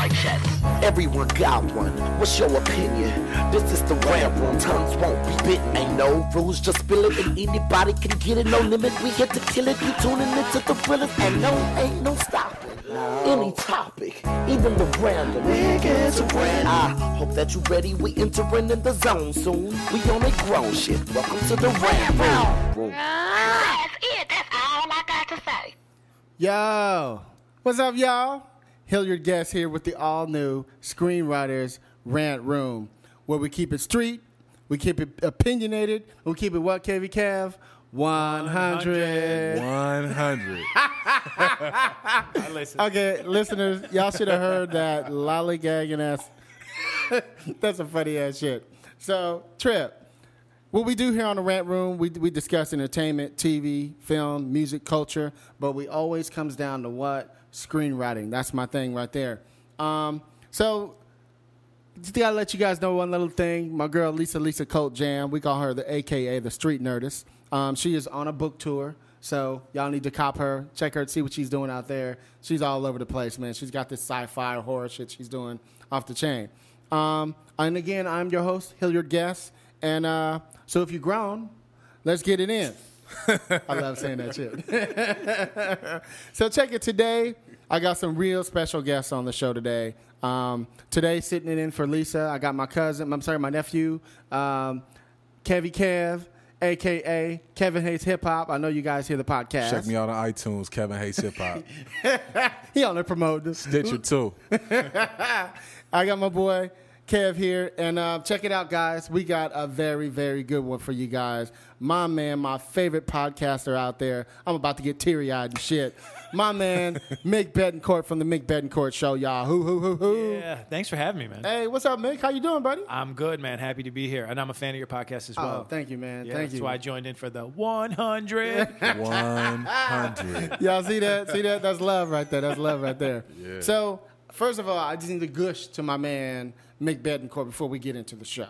mic check. Everyone got one. What's your opinion? This is the rant room. Tongues won't be bitten. Ain't no rules, just spill it, and anybody can get it. No limit. We here to kill it. You tuning into the thrillers, and no, ain't no stopping. Any topic, even the random. We get to brand. I hope that you're ready. We entering in the zone soon. We on a grown shit. Welcome to the rant room. Ah, that's it. That's all I got to say. Yo, what's up, y'all? Hilliard Guest here with the all new Screenwriters Rant Room, where we keep it street, we keep it opinionated, we keep it what, Kevy Kev? 100. 100. I listen. Okay, listeners, y'all should have heard that lollygagging ass. That's a funny ass shit. So, Trip, what we do here on the Rant Room, we, we discuss entertainment, TV, film, music, culture, but we always comes down to what? Screenwriting. That's my thing right there. Um, so, just gotta let you guys know one little thing. My girl Lisa Lisa Cult Jam, we call her the AKA the Street Nerdist. Um, she is on a book tour, so y'all need to cop her, check her, see what she's doing out there. She's all over the place, man. She's got this sci-fi horror shit she's doing off the chain. Um, and again, I'm your host Hilliard Guest, and uh, so if you're grown, let's get it in. I love saying that shit. so check it today. I got some real special guests on the show today. Um, today, sitting in for Lisa, I got my cousin. I'm sorry, my nephew, um, Kevy Kev, aka Kevin Hates Hip Hop. I know you guys hear the podcast. Check me out on iTunes, Kevin Hates Hip Hop. He on there promoting this. Stitcher too. I got my boy Kev here, and uh, check it out, guys. We got a very, very good one for you guys. My man, my favorite podcaster out there. I'm about to get teary eyed and shit. My man, Mick Betancourt from the Mick Betancourt Show, y'all. Hoo hoo hoo hoo. Yeah, thanks for having me, man. Hey, what's up, Mick? How you doing, buddy? I'm good, man. Happy to be here, and I'm a fan of your podcast as well. Oh, thank you, man. Yeah, thank that's you. That's why I joined in for the 100. 100. Y'all see that? See that? That's love right there. That's love right there. Yeah. So, first of all, I just need to gush to my man, Mick Betancourt, before we get into the show.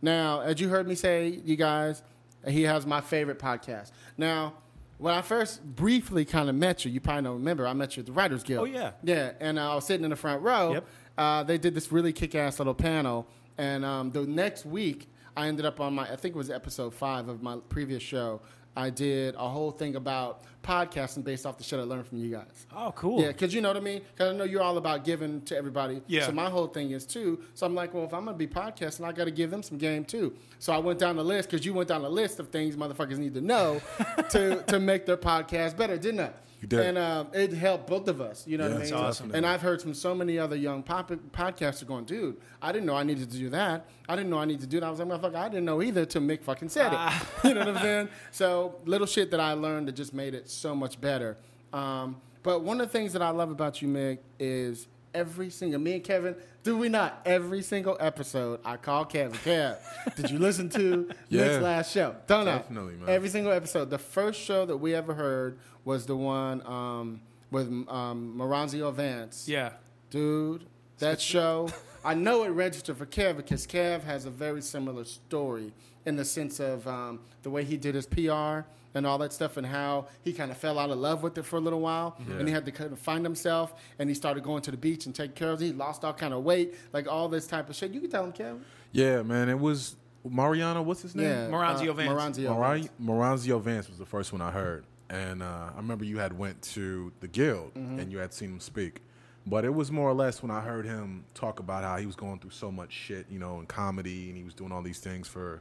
Now, as you heard me say, you guys, he has my favorite podcast. Now, when I first briefly kind of met you, you probably don't remember, I met you at the Writers Guild. Oh, yeah. Yeah, and I was sitting in the front row. Yep. Uh, they did this really kick ass little panel. And um, the next week, I ended up on my, I think it was episode five of my previous show. I did a whole thing about podcasting based off the shit I learned from you guys. oh, cool. Yeah, because you know what I mean? Because I know you're all about giving to everybody. Yeah. So my whole thing is too. So I'm like, well, if I'm going to be podcasting, I got to give them some game too. So I went down the list because you went down the list of things motherfuckers need to know to, to make their podcast better, didn't I? You did. And um, it helped both of us. You know Yeah, what I mean? that's awesome. And I've heard from so many other young pop- podcasters going, dude, I didn't know I needed to do that. I didn't know I needed to do that. I was like, motherfucker, I didn't know either till Mick fucking said it. you know what I'm saying? So little shit that I learned that just made it so much better. Um, but one of the things that I love about you, Mick, is every single me and Kevin, do we not? Every single episode, I call Kevin. Kev, did you listen to Yeah. Mick's last show? Don't know. Definitely, man. Every single episode. The first show that we ever heard was the one um, with um, Maronzio Vance. Yeah. Dude, that show, I know it registered for Kev because Kev has a very similar story in the sense of um, the way he did his PR and all that stuff and how he kind of fell out of love with it for a little while and he had to kind of find himself and he started going to the beach and taking care of it. He lost all kind of weight, like all this type of shit. You can tell him, Kev. Yeah, man. It was Mariana. What's his name? Yeah. Maronzio uh, Vance. Maronzio Mari- Vance. Maronzio Vance was the first one I heard, and uh, I remember you had went to the Guild Mm-hmm. and you had seen him speak. But it was more or less when I heard him talk about how he was going through so much shit, you know, in comedy, and he was doing all these things for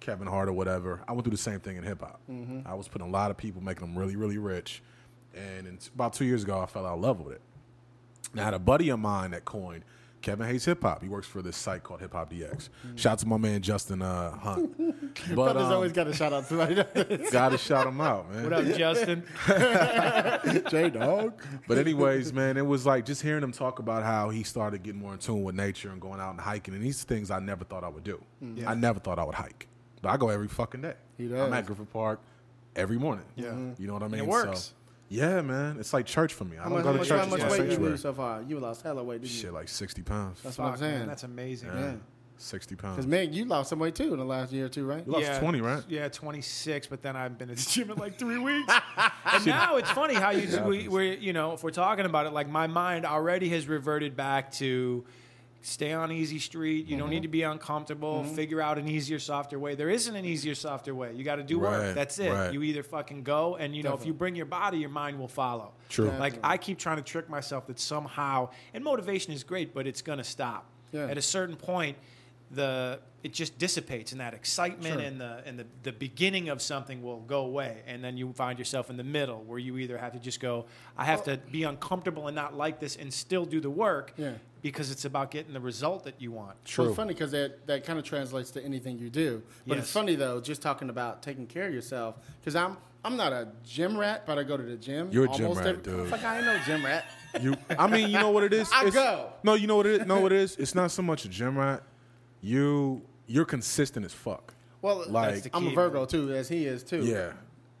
Kevin Hart or whatever. I went through the same thing in hip hop. Mm-hmm. I was putting a lot of people, making them really, really rich, and in, about two years ago, I fell out of love with it. And I had a buddy of mine that coined Kevin hates hip hop. He works for this site called Hip Hop DX. Shout out to my man Justin uh, Hunt. but Brothers um, always got to shout out somebody. gotta shout him out, man. What up, Justin? J Dog. But anyways, man, it was like just hearing him talk about how he started getting more in tune with nature and going out and hiking, and these things I never thought I would do. Yeah. I never thought I would hike, but I go every fucking day. He does. I'm at Griffith Park every morning. Yeah. you know what I mean. it works. So, yeah, man, it's like church for me. I How don't much, go how to much, church; how it's much my weight you sanctuary. lose so far? You lost hella weight, didn't you? Shit, like sixty pounds. That's what I'm Fuck, saying. that's amazing. yeah. 60 Because pounds. Meg, you lost some weight too in the last year or two, right? You lost 20, right? Yeah, 26, but then I've been at the gym in like three weeks. and now it's funny how you, we, we're, you know, if we're talking about it, like my mind already has reverted back to stay on easy street. You don't Mm-hmm. need to be uncomfortable. Figure out an easier, softer way. There isn't an easier, softer way. You got to do Right, work. That's it. right. You either fucking go and, you know, if you bring your body, your mind will follow. True. Like I keep trying to trick myself that somehow, and motivation is great, but it's going to stop. Yeah. At a certain point, the it just dissipates and that excitement Sure. and the and the, the beginning of something will go away and then you find yourself in the middle where you either have to just go i have to be uncomfortable and not like this and still do the work Yeah. Because it's about getting the result that you want Well, it's funny because that, that kind of translates to anything you do. But it's funny though, just talking about taking care of yourself. Because I'm I'm not a gym rat, but I go to the gym. You're a gym rat, every- dude. Fuck, I ain't no gym rat. You, I mean, you know what it is? I It's- go. No, you know what it is? No, what it is? It's not so much a gym rat. You, you're consistent as fuck. Well, Like- the I'm a Virgo too, as he is too. Yeah.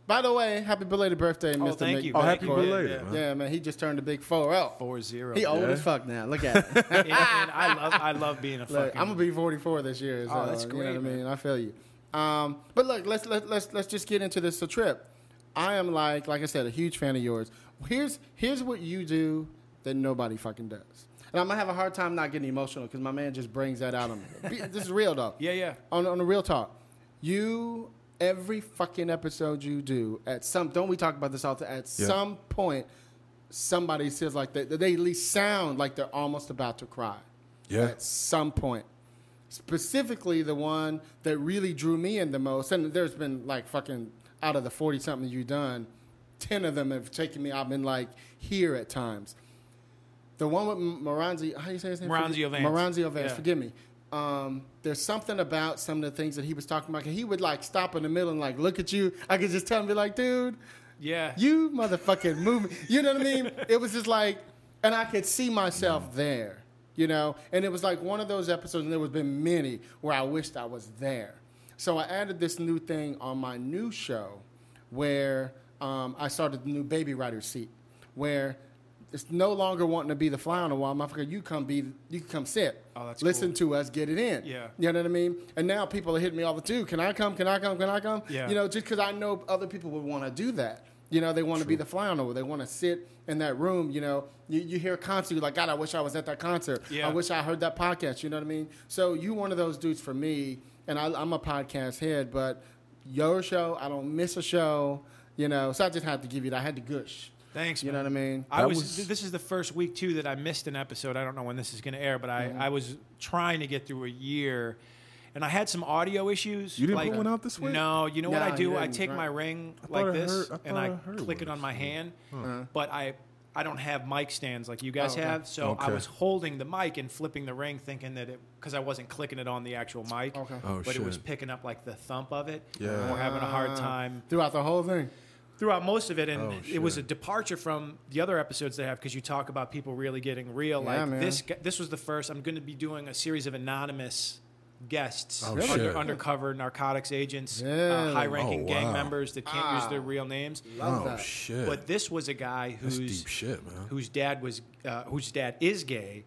By the way, happy belated birthday, Mr. thank Mc- you. Oh, Thank happy you. belated, Yeah, man. Yeah, man, he just turned a big four four zero. Four zero. He old Yeah. as fuck now. Look at him. and, and I love I love being a Look, fucking. I'm gonna be 44 this year. So, Oh, that's You know great, what I mean? I feel you. Um, but look, let's let, let's let's just get into this a trip. I am like like I said, a huge fan of yours. Here's here's what you do that nobody fucking does. And I'm gonna have a hard time not getting emotional because my man just brings that out of me. Be- this is real though. Yeah, yeah. On on the real talk, you every fucking episode you do at some don't we talk about this all the at Yeah. some point somebody says like they, they at least sound like they're almost about to cry Yeah. at some point. Specifically, the one that really drew me in the most, and there's been like fucking out of the 40 something you've done, 10 of them have taken me, I've been like here at times. The one with Moranzi, how you say his name? Maronzio Vance. Maronzio Vance, Yeah. forgive me. Um, there's something about some of the things that he was talking about. He would like stop in the middle and like look at you. I could just tell him, be like, dude, yeah. you motherfucking movie. You know what I mean? It was just like, and I could see myself there, you know? And it was like one of those episodes, and there was been many where I wished I was there. So I added this new thing on my new show where um, I started the new baby writer seat, where it's no longer wanting to be the fly on the wall. Motherfucker, you come be, you can come sit. Oh, that's Listen cool. to us, get it in. Yeah. You know what I mean? And now people are hitting me all the time. Can I come? Can I come? Can I come? Yeah. You know, just because I know other people would want to do that. You know, they want to be the fly on the wall. They want to sit in that room. You know, you, you hear a concert, you're like, God, I wish I was at that concert. Yeah. I wish I heard that podcast. You know what I mean? So you one of those dudes for me, and I, I'm a podcast head, but your show, I don't miss a show. You know, so I just had to give you that. I had to gush. Thanks, You man. know what I mean? I was, was- This is the first week too that I missed an episode. I don't know when this is going to air, but I, I was trying to get through a year, and I had some audio issues. You didn't like, put one out this week? No, you know what I do? I take right. my ring thought like this, heard- I and I, I click it on my this hand, but I. I don't have mic stands like you guys Oh, okay. have, so I was holding the mic and flipping the ring, thinking that it because I wasn't clicking it on the actual mic, Okay. Oh, but it was picking up like the thump of it. Yeah. we're having a hard Ah. time Throughout the whole thing. Throughout most of it, and Oh, it was a departure from the other episodes they have because you talk about people really getting real. Yeah, like man. this, this was the first. I'm going to be doing a series of anonymous guests, Oh, under- shit. undercover narcotics agents, uh, high-ranking Oh, gang members that can't use their real names. Love Oh, that. shit. But this was a guy That's who's deep shit, man. whose dad was uh, whose dad is gay,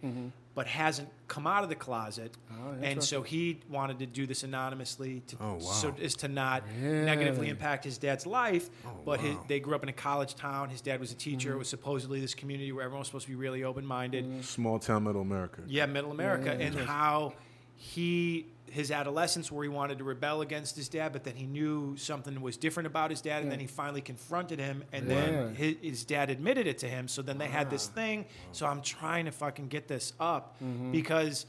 but hasn't come out of the closet, oh, and so he wanted to do this anonymously to Oh, wow. so as to not Really? negatively impact his dad's life. Oh, but his, they grew up in a college town. His dad was a teacher. Mm-hmm. It was supposedly this community where everyone was supposed to be really open minded. Mm-hmm. Small town, middle America. Yeah, Middle America, and how he his adolescence where he wanted to rebel against his dad, but then he knew something was different about his dad, and then he finally confronted him, and Yeah. then his, his dad admitted it to him. So then they had this thing. So I'm trying to fucking get this up because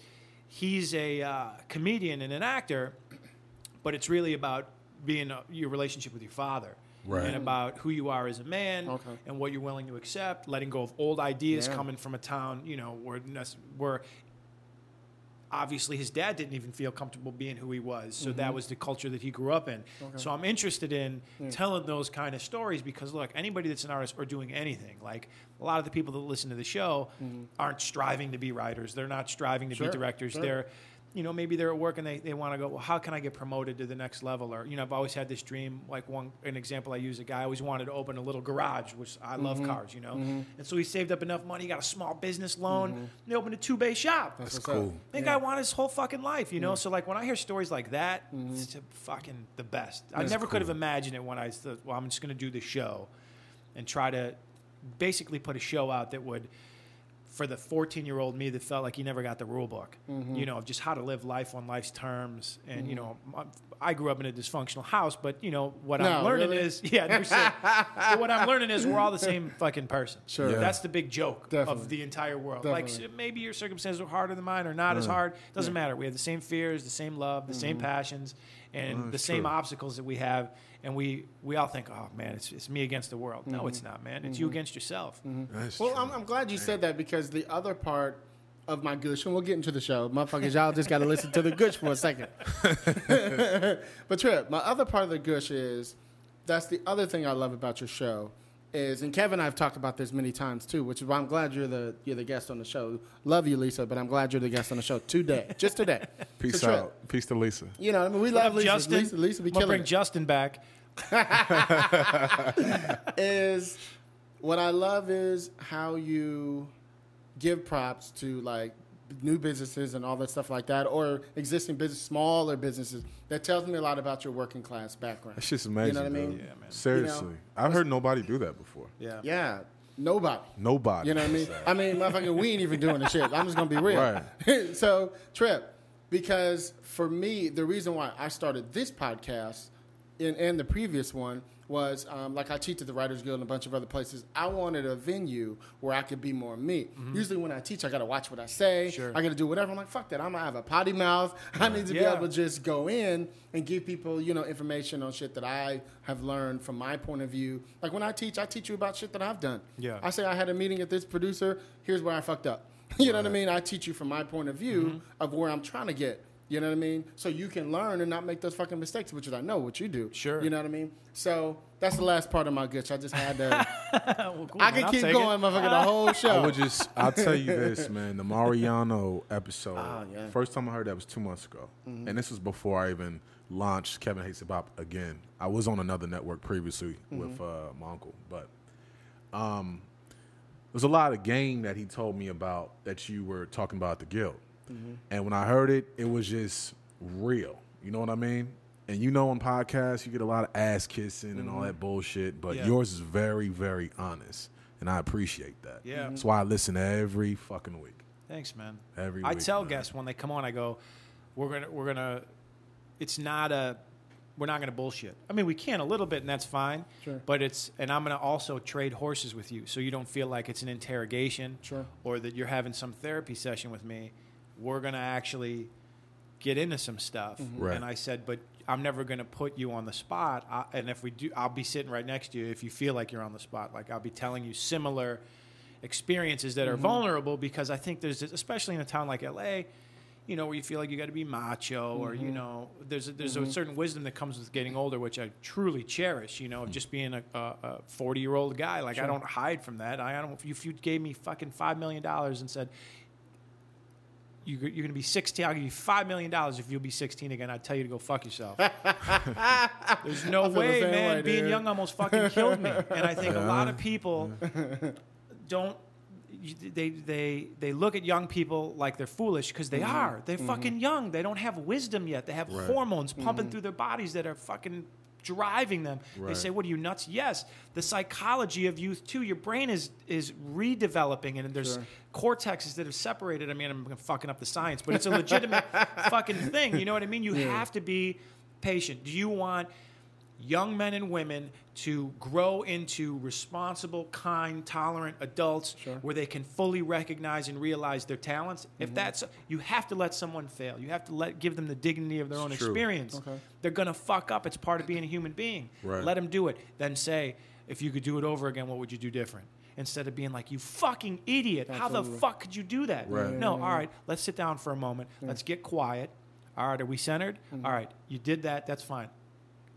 he's a uh, comedian and an actor, but it's really about being a, your relationship with your father. Right. And about who you are as a man Okay. and what you're willing to accept, letting go of old ideas Yeah. coming from a town, you know, where, where obviously his dad didn't even feel comfortable being who he was. So Mm-hmm. that was the culture that he grew up in. So I'm interested in telling those kind of stories because look, anybody that's an artist or doing anything, like a lot of the people that listen to the show aren't striving to be writers. They're not striving to Mm-hmm. Sure, be directors. sure. They're you know, maybe they're at work and they, they want to go, well, how can I get promoted to the next level? Or, you know, I've always had this dream, like one, an example I use, a guy always wanted to open a little garage, which I love Mm-hmm. cars, you know? And so he saved up enough money, got a small business loan, Mm-hmm. and they opened a two bay shop. That's what's cool. up. I think Yeah. I want his whole fucking life, you know. So like when I hear stories like that, it's just fucking the best. I That's never could have imagined it when I thought, well, I'm just going to do the show, and try to basically put a show out that would, for the 14 year old me that felt like he never got the rule book, Mm-hmm. you know, of just how to live life on life's terms. And you mm-hmm. know, I- I grew up in a dysfunctional house, but you know what I'm learning really? is, yeah, no shit. but what I'm learning is we're all the same fucking person. Sure. Yeah. That's the big joke Definitely. of the entire world. Definitely. Like maybe your circumstances are harder than mine or not as mm. hard. Doesn't matter. We have the same fears, the same love, the same mm-hmm. passions, and the same true. obstacles that we have. And we we all think, oh man, it's, it's me against the world. No, it's mm-hmm. not, man. It's you mm-hmm. against yourself. Mm-hmm. That's Well. I'm, I'm glad you said that because the other part of my gush, and we'll get into the show, motherfuckers, y'all just got to listen to the gush for a second. but Trip, my other part of the gush is that's the other thing I love about your show is, and Kevin and I've talked about this many times too, which is why I'm glad you're the you're the guest on the show. Love you, Lisa, but I'm glad you're the guest on the show today, just today. Peace So, Trip, out. Peace to Lisa. You know, I mean, we What love Lisa. Justin? Lisa, Lisa be I'm gonna killing bring it. Justin back. is what I love is how you give props to like new businesses and all that stuff like that, or existing business, smaller businesses. That tells me a lot about your working class background. That's just amazing. You know what I mean? dude. Yeah, man. Seriously. You know, I've heard nobody do that before. Yeah. Yeah, nobody. Nobody. You know what I mean? that. I mean, motherfucker, we ain't even doing the shit. I'm just gonna be real. Right. so, Trip, because for me, the reason why I started this podcast and, and the previous one was um, like I teach at the Writers Guild and a bunch of other places. I wanted a venue where I could be more me. Usually, when I teach, I got to watch what I say. Mm-hmm. Sure. I got to do whatever. I'm like, fuck that. I'm gonna have a potty mouth. I need to Yeah. be able to just go in and give people, you know, information on shit that I have learned from my point of view. Like when I teach, I teach you about shit that I've done. Yeah. I say I had a meeting at this producer. Here's where I fucked up. You know what I mean? I teach you from my point of view Mm-hmm. of where I'm trying to get. You know what I mean? So you can learn and not make those fucking mistakes, which is I know what you do. Sure. You know what I mean? So that's the last part of my glitch. I just had to. Well, cool, I man. can I'll keep going, it. motherfucker, the whole show. I would just, I'll tell you this, man. The Mariano episode, Ah, yeah. Mm-hmm. first time I heard that was two months ago. And this was before I even launched Kevin Hates Hip Hop again. I was on another network previously Mm-hmm. with uh, my uncle. But um, there's a lot of game that he told me about that you were talking about the Guild. Mm-hmm. And when I heard it, it was just real. You know what I mean? And you know, on podcasts, you get a lot of ass kissing and Mm-hmm. all that bullshit, but Yeah. yours is very, very honest. And I appreciate that. Yeah. That's why I listen every fucking week. Thanks, man. Every I week, tell man. guests when they come on, I go, "We're gonna, we're gonna. It's not a, we're not gonna bullshit. I mean, we can a little bit, and that's fine. Sure. But it's, and I'm gonna also trade horses with you, so you don't feel like it's an interrogation, Sure. or that you're having some therapy session with me. We're gonna actually get into some stuff. Mm-hmm. Right. And I said, but I'm never going to put you on the spot. I, and if we do, I'll be sitting right next to you if you feel like you're on the spot. Like I'll be telling you similar experiences that are mm-hmm. vulnerable because I think there's, especially in a town like LA, you know, where you feel like you got to be macho or, you mm-hmm. know, there's a, there's a certain wisdom that comes with getting older, which I truly cherish, you know, of mm. just being a, a 40 year old guy. Like I don't hide from that. I don't, if you gave me fucking $5 million and said, you, you're going to be 16. I'll give you $5 million if you'll be 16 again. I'd tell you to go fuck yourself. There's no I feel the way, man. way, Being young almost fucking killed me. And I think a lot of people don't. They, they, they look at young people like they're foolish because they Mm-hmm. are. They're fucking young. They don't have wisdom yet. They have Right. hormones Mm-hmm. pumping through their bodies that are fucking driving them. They say, "What are you nuts?" Yes, the psychology of youth too. Your brain is is redeveloping, and there's Sure. cortexes that have separated. I mean, I'm fucking up the science, but it's a legitimate fucking thing. You know what I mean? You have to be patient. Do you want young men and women to grow into responsible, kind, tolerant adults where they can fully recognize and realize their talents? If that's you have to let someone fail. You have to let give them the dignity of their own true. experience. Okay. They're gonna fuck up. It's part of being a human being. Right. Let them do it. Then say, if you could do it over again, what would you do different? Instead of being like, you fucking idiot. How the fuck could you do that? Right. No, all right, let's sit down for a moment. Let's get quiet. All right, are we centered? Mm-hmm. All right, you did that. That's fine.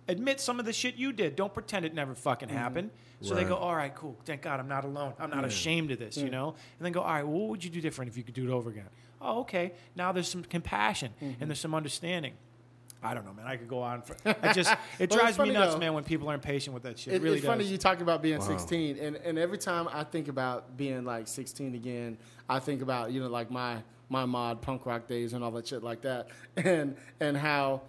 Admit some of the shit you did. Don't pretend it never fucking mm-hmm. happened. So they Right. go, all right, cool. Thank God I'm not alone. I'm not ashamed of this, you mm. know? And then go, all right, well, what would you do different if you could do it over again? Oh, okay. Now there's some compassion and mm-hmm. there's some understanding. I don't know, man. I could go on. For, I just, it Well, it's drives me funny, nuts, though. man, when people aren't patient with that shit. It, It really it's does. funny you talk about being 16, and, and every time I think about being like 16 again, I think about you know like my my mod punk rock days and all that shit like that, and and how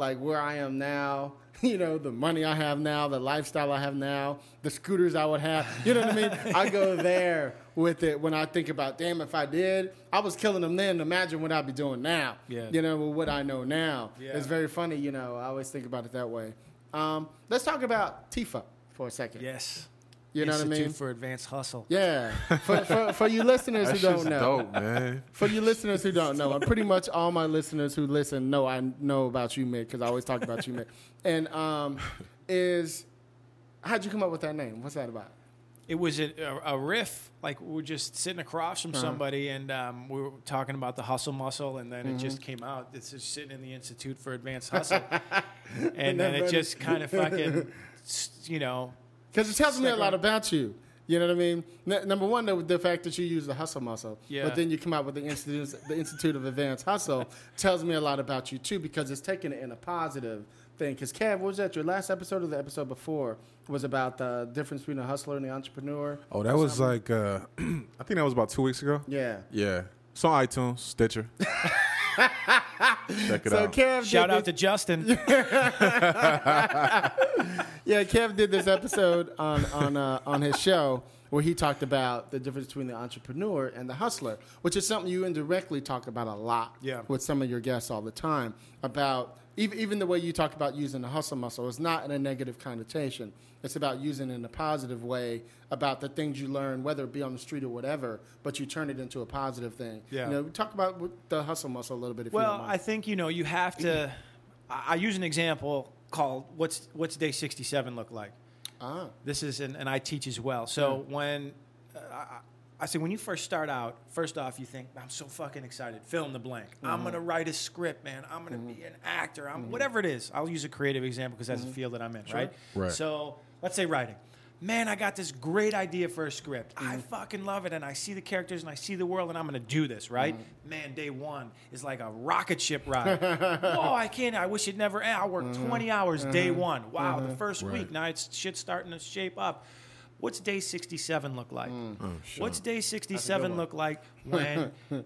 like where I am now, you know the money I have now, the lifestyle I have now, the scooters I would have, you know what I mean? I go there with it when I think about damn if I did, I was killing them then. Imagine what I'd be doing now. Yeah. You know with what I know now. Yeah. It's very funny. You know I always think about it that way. Um, let's talk about Tifa for a second. yes. You know what I Institute mean? for Advanced Hustle. Yeah. For, for, for you listeners That who don't know. dope, man. For you listeners who don't know, and pretty much all my listeners who listen know I know about you, Mick, because I always talk about you, Mick. And um, is how'd you come up with that name? What's that about? It was a, a, a riff, like we were just sitting across Uh-huh. from somebody, and um, we were talking about the hustle muscle, and then it Mm-hmm. just came out. It's just sitting in the Institute for Advanced Hustle, and then it just kind of fucking, you know, Because it tells me a lot about you. You know what I mean? N- number one, the, the fact that you use the hustle muscle, Yeah. but then you come out with the Institute, the Institute of Advanced Hustle, tells me a lot about you too because it's taking it in a positive thing. Because Kev, what was that? Your last episode or the episode before was about the difference between a hustler and the entrepreneur. Oh, that was like uh, I think that was about two weeks ago. Yeah. Yeah. It's on iTunes, Stitcher. Check it So out. Kev, shout did out to Justin. yeah, Kev did this episode on on uh, on his show where he talked about the difference between the entrepreneur and the hustler, which is something you indirectly talk about a lot Yeah. with some of your guests all the time. About even even the way you talk about using the hustle muscle is not in a negative connotation. It's about using it in a positive way about the things you learn, whether it be on the street or whatever, but you turn it into a positive thing. Yeah. You know, talk about the hustle muscle a little bit if you Well, I think you know you have to. I use an example called "What's What's Day 67 look like." ah, This is and, and I teach as well. So when uh, I, I say when you first start out, first off you think I'm so fucking excited. Fill in the blank. I'm gonna mm-hmm. write a script, man. I'm gonna be mm-hmm. an actor. I'm mm-hmm. whatever it is. I'll use a creative example because that's the field that I'm in, right? Right. So let's say writing. Man, I got this great idea for a script. I fucking love it, and I see the characters and I see the world, and I'm gonna do this, right? Man, day one is like a rocket ship ride. oh, I can't. I wish it never. ended. I worked 20 hours day one. Wow, the first Right. week. Now it's shit starting to shape up. What's day 67 look like? Oh, shit. What's day 67 look like when?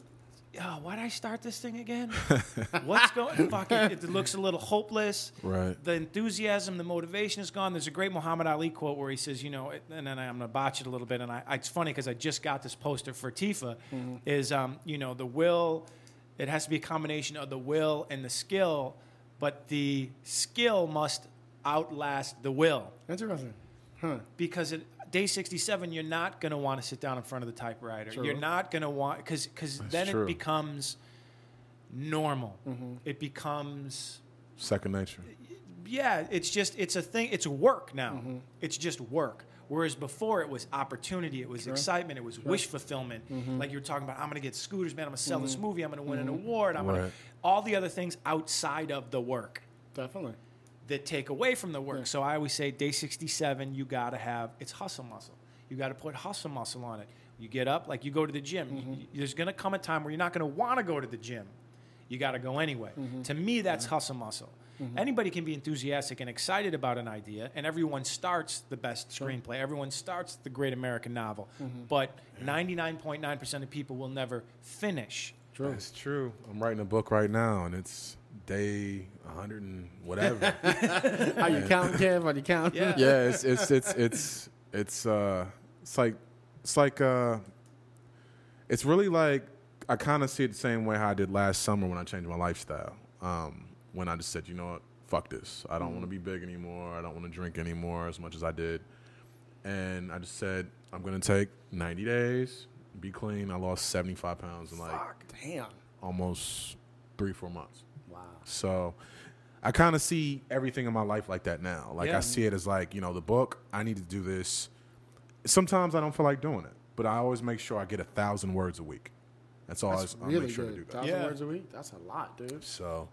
Oh, why did I start this thing again? What's going? Fuck it. It looks a little hopeless. Right. The enthusiasm, the motivation is gone. There's a great Muhammad Ali quote where he says, you know, and then I'm gonna botch it a little bit. And I, it's funny because I just got this poster for Tifa. Is um, you know, the will. It has to be a combination of the will and the skill, but the skill must outlast the will interesting. Huh. because at day 67 you're not going to want to sit down in front of the typewriter. True. you're not going to want because because then true. it becomes normal. Mm-hmm. It becomes Second nature. yeah it's just it's a thing it's work now. Mm-hmm. It's just work. Whereas before it was opportunity it was excitement it was wish fulfillment. Mm-hmm. Like you were talking about i'm going to get scooters man i'm going to sell this movie i'm going to win an award i'm going to all the other things outside of the work. Definitely. That take away from the work. So I always say day 67, you got to have it's hustle muscle. You got to put hustle muscle on it. You get up, like you go to the gym. Mm-hmm. You- there's going to come a time where you're not going to want to go to the gym. You got to go anyway. Mm-hmm. To me, that's hustle muscle. Anybody can be enthusiastic and excited about an idea, and everyone starts the best screenplay. Everyone starts the great American novel. Mm-hmm. But 99.9% of people will never finish. True. That's true. I'm writing a book right now, and it's day 100 and whatever. Are you counting, Kev? Are you counting? Yeah. yeah, it's it's it's it's it's uh it's like it's like uh it's really like I kind of see it the same way how I did last summer when I changed my lifestyle. Um, when I just said, you know what, fuck this. I don't want to be big anymore. I don't want to drink anymore as much as I did. And I just said, I'm gonna take 90 days, be clean. I lost 75 pounds in like Fuck, damn. almost three four months. Wow. So I kind of see everything in my life like that now. Like Yeah. I see it as like, you know, the book, I need to do this. Sometimes I don't feel like doing it, but I always make sure I get a thousand words a week. That's all That's I, I really make sure good. to do that. Thousand Yeah. words a week? That's a lot, dude. So,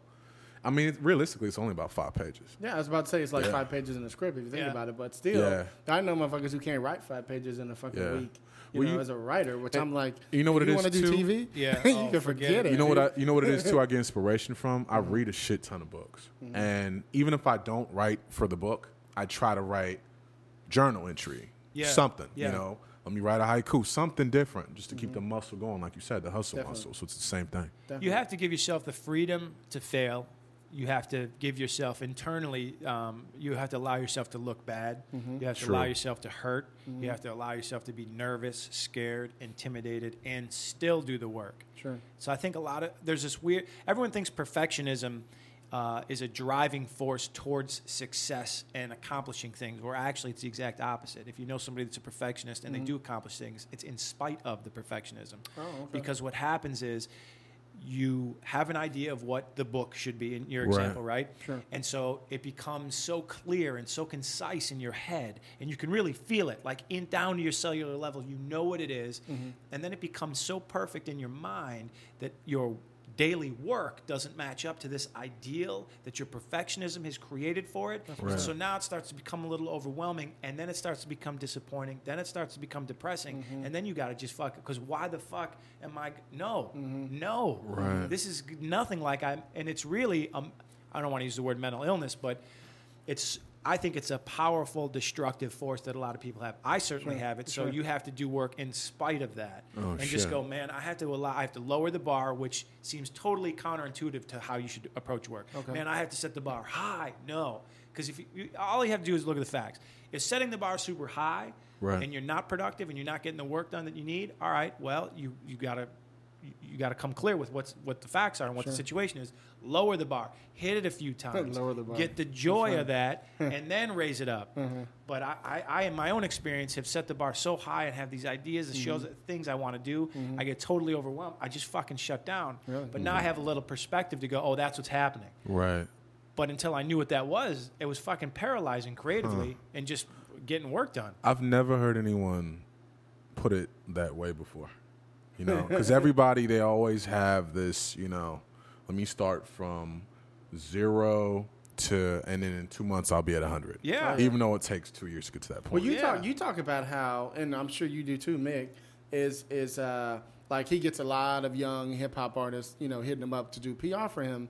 I mean, it, realistically, it's only about five pages. Yeah, I was about to say it's like Yeah. five pages in the script if you think Yeah. about it, but still, Yeah. I know motherfuckers who can't write five pages in a fucking Yeah. week. You Well, know, you- as a writer, which I'm like, you know what if it you is, want to do too? TV? Yeah. you Oh, can forget forget it. it. You know what I you know what it is too. I get inspiration from. I Mm-hmm. read a shit ton of books, and even if I don't write for the book, I try to write journal entry, Yeah. something. Yeah. You know, let me write a haiku, something different, just to keep the muscle going, like you said, the hustle Definitely. muscle. So it's the same thing. You have to give yourself the freedom to fail. You have to give yourself internally. Um, you have to allow yourself to look bad. You have to True. allow yourself to hurt. You have to allow yourself to be nervous, scared, intimidated, and still do the work. Sure. So I think a lot of there's this weird. Everyone thinks perfectionism uh, is a driving force towards success and accomplishing things. Where actually it's the exact opposite. If you know somebody that's a perfectionist and they do accomplish things, it's in spite of the perfectionism. Oh, okay. Because what happens is you have an idea of what the book should be in your Right. example, right? Sure. And so it becomes so clear and so concise in your head, and you can really feel it, like in down to your cellular level. You know what it is. Mm-hmm. and then it becomes so perfect in your mind that your daily work doesn't match up to this ideal that your perfectionism has created for it. Right. So now it starts to become a little overwhelming, and then it starts to become disappointing. Then it starts to become depressing, Mm-hmm. and then you got to just fuck it. Because why the fuck am I? No, no. Right. This is nothing like I'm, and it's really. Um, I don't want to use the word mental illness, but it's. I think it's a powerful destructive force that a lot of people have. I certainly have it. So you have to do work in spite of that, Oh, and just go, man. I have to allow. I have to lower the bar, which seems totally counterintuitive to how you should approach work. Okay. Man, I have to set the bar high. No, because if you, you, all you have to do is look at the facts. If setting the bar super high, Right. and you're not productive and you're not getting the work done that you need, all right. Well, you you gotta you, you got to come clear with what's what the facts are and what the situation is. Lower the bar, hit it a few times, Lower the bar. get the joy of that, and then raise it up. Mm-hmm. But I, I, I, in my own experience, have set the bar so high and have these ideas and shows mm-hmm. things I want to do. Mm-hmm. I get totally overwhelmed. I just fucking shut down. Really? But now I have a little perspective to go. Oh, that's what's happening. Right. But until I knew what that was, it was fucking paralyzing creatively and just getting work done. I've never heard anyone put it that way before. You know, because everybody they always have this. You know, let me start from zero to, and then in two months I'll be at hundred. Yeah. Even though it takes two years to get to that point. Well, you Yeah. talk you talk about how, and I'm sure you do too, Mick. Is is uh like he gets a lot of young hip hop artists, you know, hitting him up to do PR for him,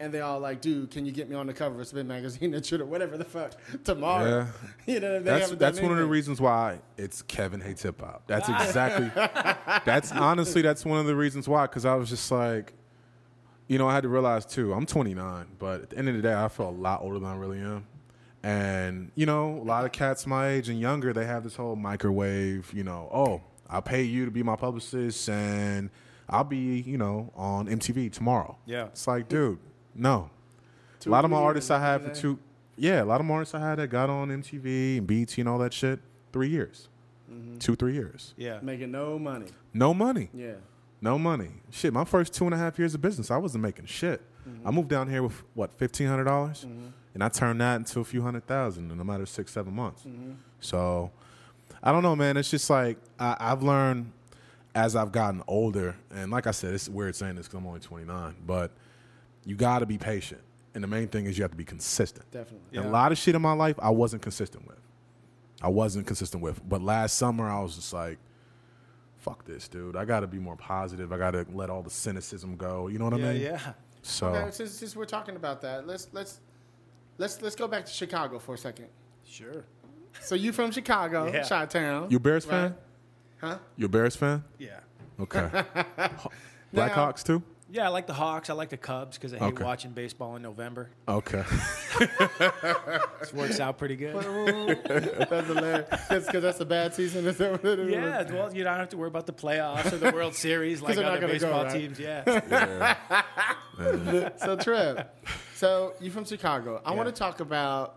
and they all like, dude, can you get me on the cover of Spin magazine and shit or whatever the fuck tomorrow? you know, they That's that's done one of the reasons why it's Kevin hates hip hop. That's exactly. that's honestly that's one of the reasons why. Because I was just like, you know, I had to realize too. I'm 29, but at the end of the day, I feel a lot older than I really am. And you know, a lot of cats my age and younger, they have this whole microwave. You know, oh, I'll pay you to be my publicist, and I'll be, you know, on MTV tomorrow. Yeah. it's like, dude, no. Two a lot of my artists I had for two, yeah, a lot of my artists I had that got on MTV and BET and all that shit, three years, two, three years, Yeah. making no money. no money, Yeah, no money. Shit, my first two and a half years of business, I wasn't making shit. I moved down here with what fifteen hundred dollars, and I turned that into a few hundred thousand in a matter of six, seven months. So, I don't know, man. It's just like I, I've learned as I've gotten older, and like I said, it's weird saying this because I'm only 29, but you got to be patient, and the main thing is you have to be consistent. definitely. And a lot of shit in my life I wasn't consistent with. I wasn't consistent with. But last summer I was just like, fuck this, dude. I gotta be more positive. I gotta let all the cynicism go. You know what Yeah, I mean? yeah. So Okay, since, since we're talking about that, let's let's let's let's go back to Chicago for a second. Sure. So you from Chicago, Yeah. Chi Town? you a Bears fan? Huh? You a Bears fan? Yeah. Okay. Blackhawks too? Yeah, I like the Hawks. I like the Cubs because I hate Okay. watching baseball in November. Okay. This works out pretty good. that's hilarious. Because that's a bad season. Is that what it is? yeah, well, you don't have to worry about the playoffs or the World Series like they're not other gonna go, baseball right? teams. Yeah. so Trev, so you from Chicago. I want to talk about.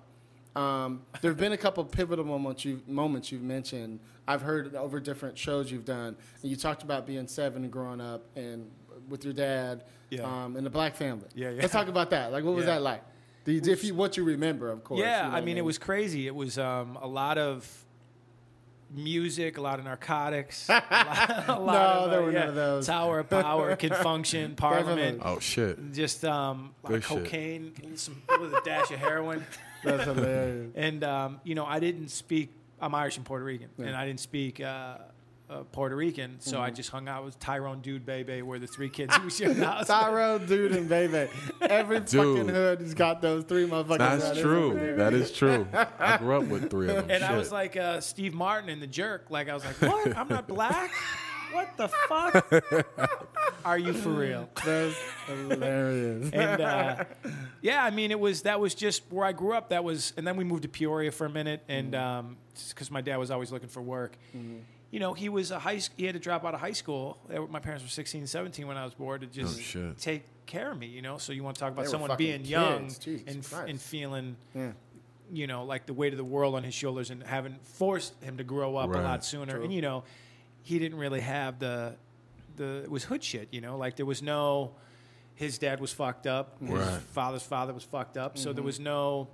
Um, there have been a couple pivotal moments you moments you've mentioned. I've heard over different shows you've done, and you talked about being seven and growing up and with your dad, Yeah. um, in the black family. Yeah, yeah. Let's talk about that. Like, what was Yeah. that like? The, if you, what you remember, of course. Yeah, you know I what mean, it was crazy. It was um, a lot of music, a lot of narcotics. A lot, a lot No, of, there uh, was remember none of those. Tower of Power can function, Parliament. Oh shit. Just um, a lot of cocaine, some with a dash of heroin. That's hilarious. And um, you know, I didn't speak. I'm Irish and Puerto Rican, and I didn't speak uh, uh, Puerto Rican, so Mm-hmm. I just hung out with Tyrone, Dude, Bebe, were the three kids who shared the house. Tyrone, dude, and baby. Every fucking hood has got those three motherfuckers. That's there. true. That is true. I grew up with three of them. And I was like uh, Steve Martin in The Jerk. Like I was like, what? I'm not black. What the fuck? Are you for real? That's hilarious. and uh, yeah, I mean, it was that was just where I grew up. That was, and then we moved to Peoria for a minute, and because my dad was always looking for work. You know, he was a high. He had to drop out of high school. My parents were 16, 17 when I was born to just Oh, take care of me. You know, so you want to talk about They someone being kids. young Jesus and Christ. and feeling Yeah. you know, like the weight of the world on his shoulders and having forced him to grow up a lot sooner. And you know, he didn't really have the the it was hood shit, you know, like there was no his dad was fucked up, his Right. father's father was fucked up, so Mm-hmm. there was no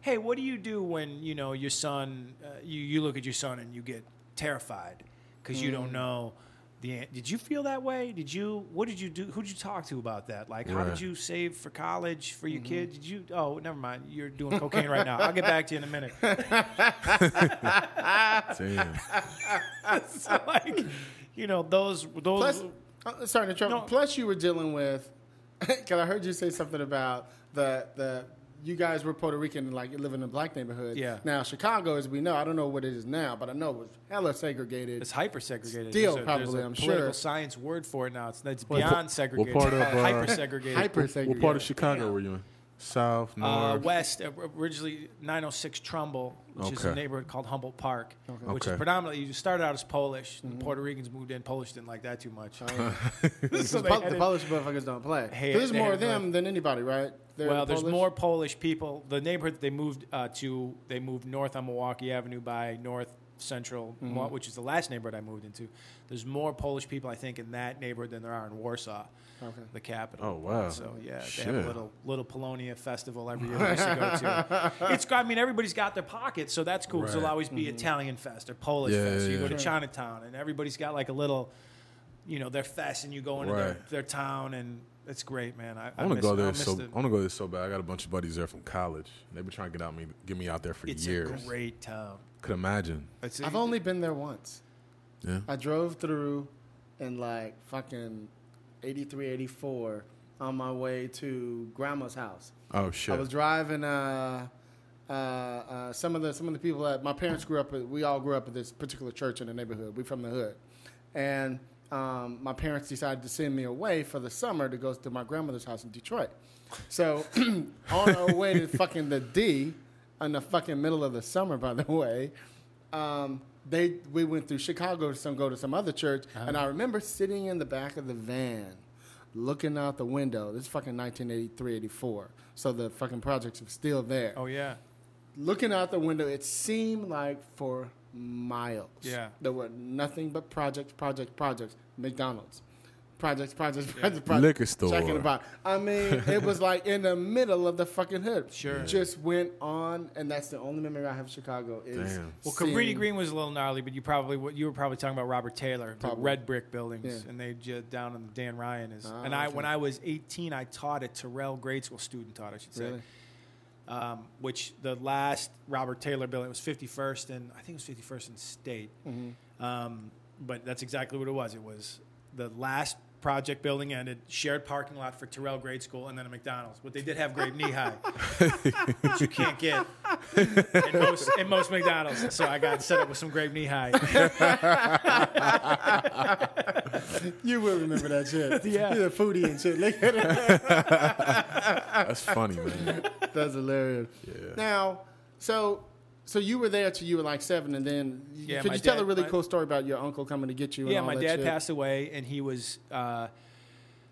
hey, what do you do when, you know, your son uh, you you look at your son and you get terrified cuz you Mm. don't know the an- did you feel that way? Did you what did you do? Who did you talk to about that? Like how did you save for college for Mm-hmm. your kid? Did you Oh, never mind. You're doing cocaine right now. I'll get back to you in a minute. Damn. so like, you know, those those. Plus, uh, sorry to interrupt. No. Plus, you were dealing with, because I heard you say something about the the you guys were Puerto Rican and like you live in a black neighborhood. Yeah. Now Chicago, as we know, I don't know what it is now, but I know it was hella segregated. it's hyper segregated. Still, there's a, probably, there's a I'm political sure. science word for it now. It's, it's beyond what segregated. part of, uh, hyper segregated. Hyper segregated. What part of Chicago were you in? South, Uh, north. west, uh, originally 906 Trumbull, which is a neighborhood called Humboldt Park, which is predominantly you started out as Polish. Mm-hmm. The Puerto Ricans moved in. Polish didn't like that too much. The so they Pol- had the Polish motherfuckers don't play. Hey, there's more of them than anybody, right? They're well, there's Polish? more Polish people. The neighborhood that they moved uh, to, they moved north on Milwaukee Avenue by North Central, Mm-hmm. Which is the last neighborhood I moved into. There's more Polish people, I think, in that neighborhood than there are in Warsaw, Okay. the capital. Oh, wow. So yeah, they have a little little Polonia festival every year. We used to go to. It's I mean everybody's got their pockets, so that's cool. 'cause Right. There'll always be Italian fest or Polish Yeah, fest. yeah, you go yeah. to Chinatown, and everybody's got like a little, you know, their fest, and you go into their, their town, and it's great, man. I, I want to go there miss so the- I want to go there so bad. I got a bunch of buddies there from college. They've been trying to get out me get me out there for It's years. a great town. Could imagine. It's I've only been there once. Yeah. I drove through in like fucking 83, 84 on my way to grandma's house. Oh shit. I was driving. Uh, uh, uh, some of the some of the people that my parents grew up. With, we all grew up at this particular church in the neighborhood. We from the hood, and um, my parents decided to send me away for the summer to go to my grandmother's house in Detroit. So on our way to fucking the D, in the fucking middle of the summer, by the way. Um, they we went through Chicago to some go to some other church, and I remember sitting in the back of the van, looking out the window. This is fucking 1983, 84. So the fucking projects are still there. Oh yeah. Looking out the window, it seemed like for miles. Yeah. There were nothing but projects, projects, projects. McDonald's. Projects, projects, projects, projects. Liquor store. Jack in the Box. I mean, it was like in the middle of the fucking hood. Sure. Just went on, and that's the only memory I have of Chicago is. Damn. Well, Cabrini Green was a little gnarly, but you probably you were probably talking about Robert Taylor, the red brick buildings, Yeah. and they just down in the Dan Ryan is. Ah, and I okay. when I was 18, I taught at Terrell grade school student taught, I should say. Really? Um, which the last Robert Taylor building was 51st and I think it was 51st and State. Mm-hmm. Um, but that's exactly what it was. It was the last project building ended, shared parking lot for Terrell Grade School, and then a McDonald's. But they did have Grape Nehi, which you can't get in most, in most McDonald's. So I got set up with some Grape Nehi. You will remember that shit. Yeah. You're a foodie and shit. Look at it. That's funny, man. That's hilarious. Yeah. Now, so so you were there till you were like seven, and then Yeah, could my you tell a really my- cool story about your uncle coming to get you? yeah, and all my that dad shit? passed away, and he was. Uh,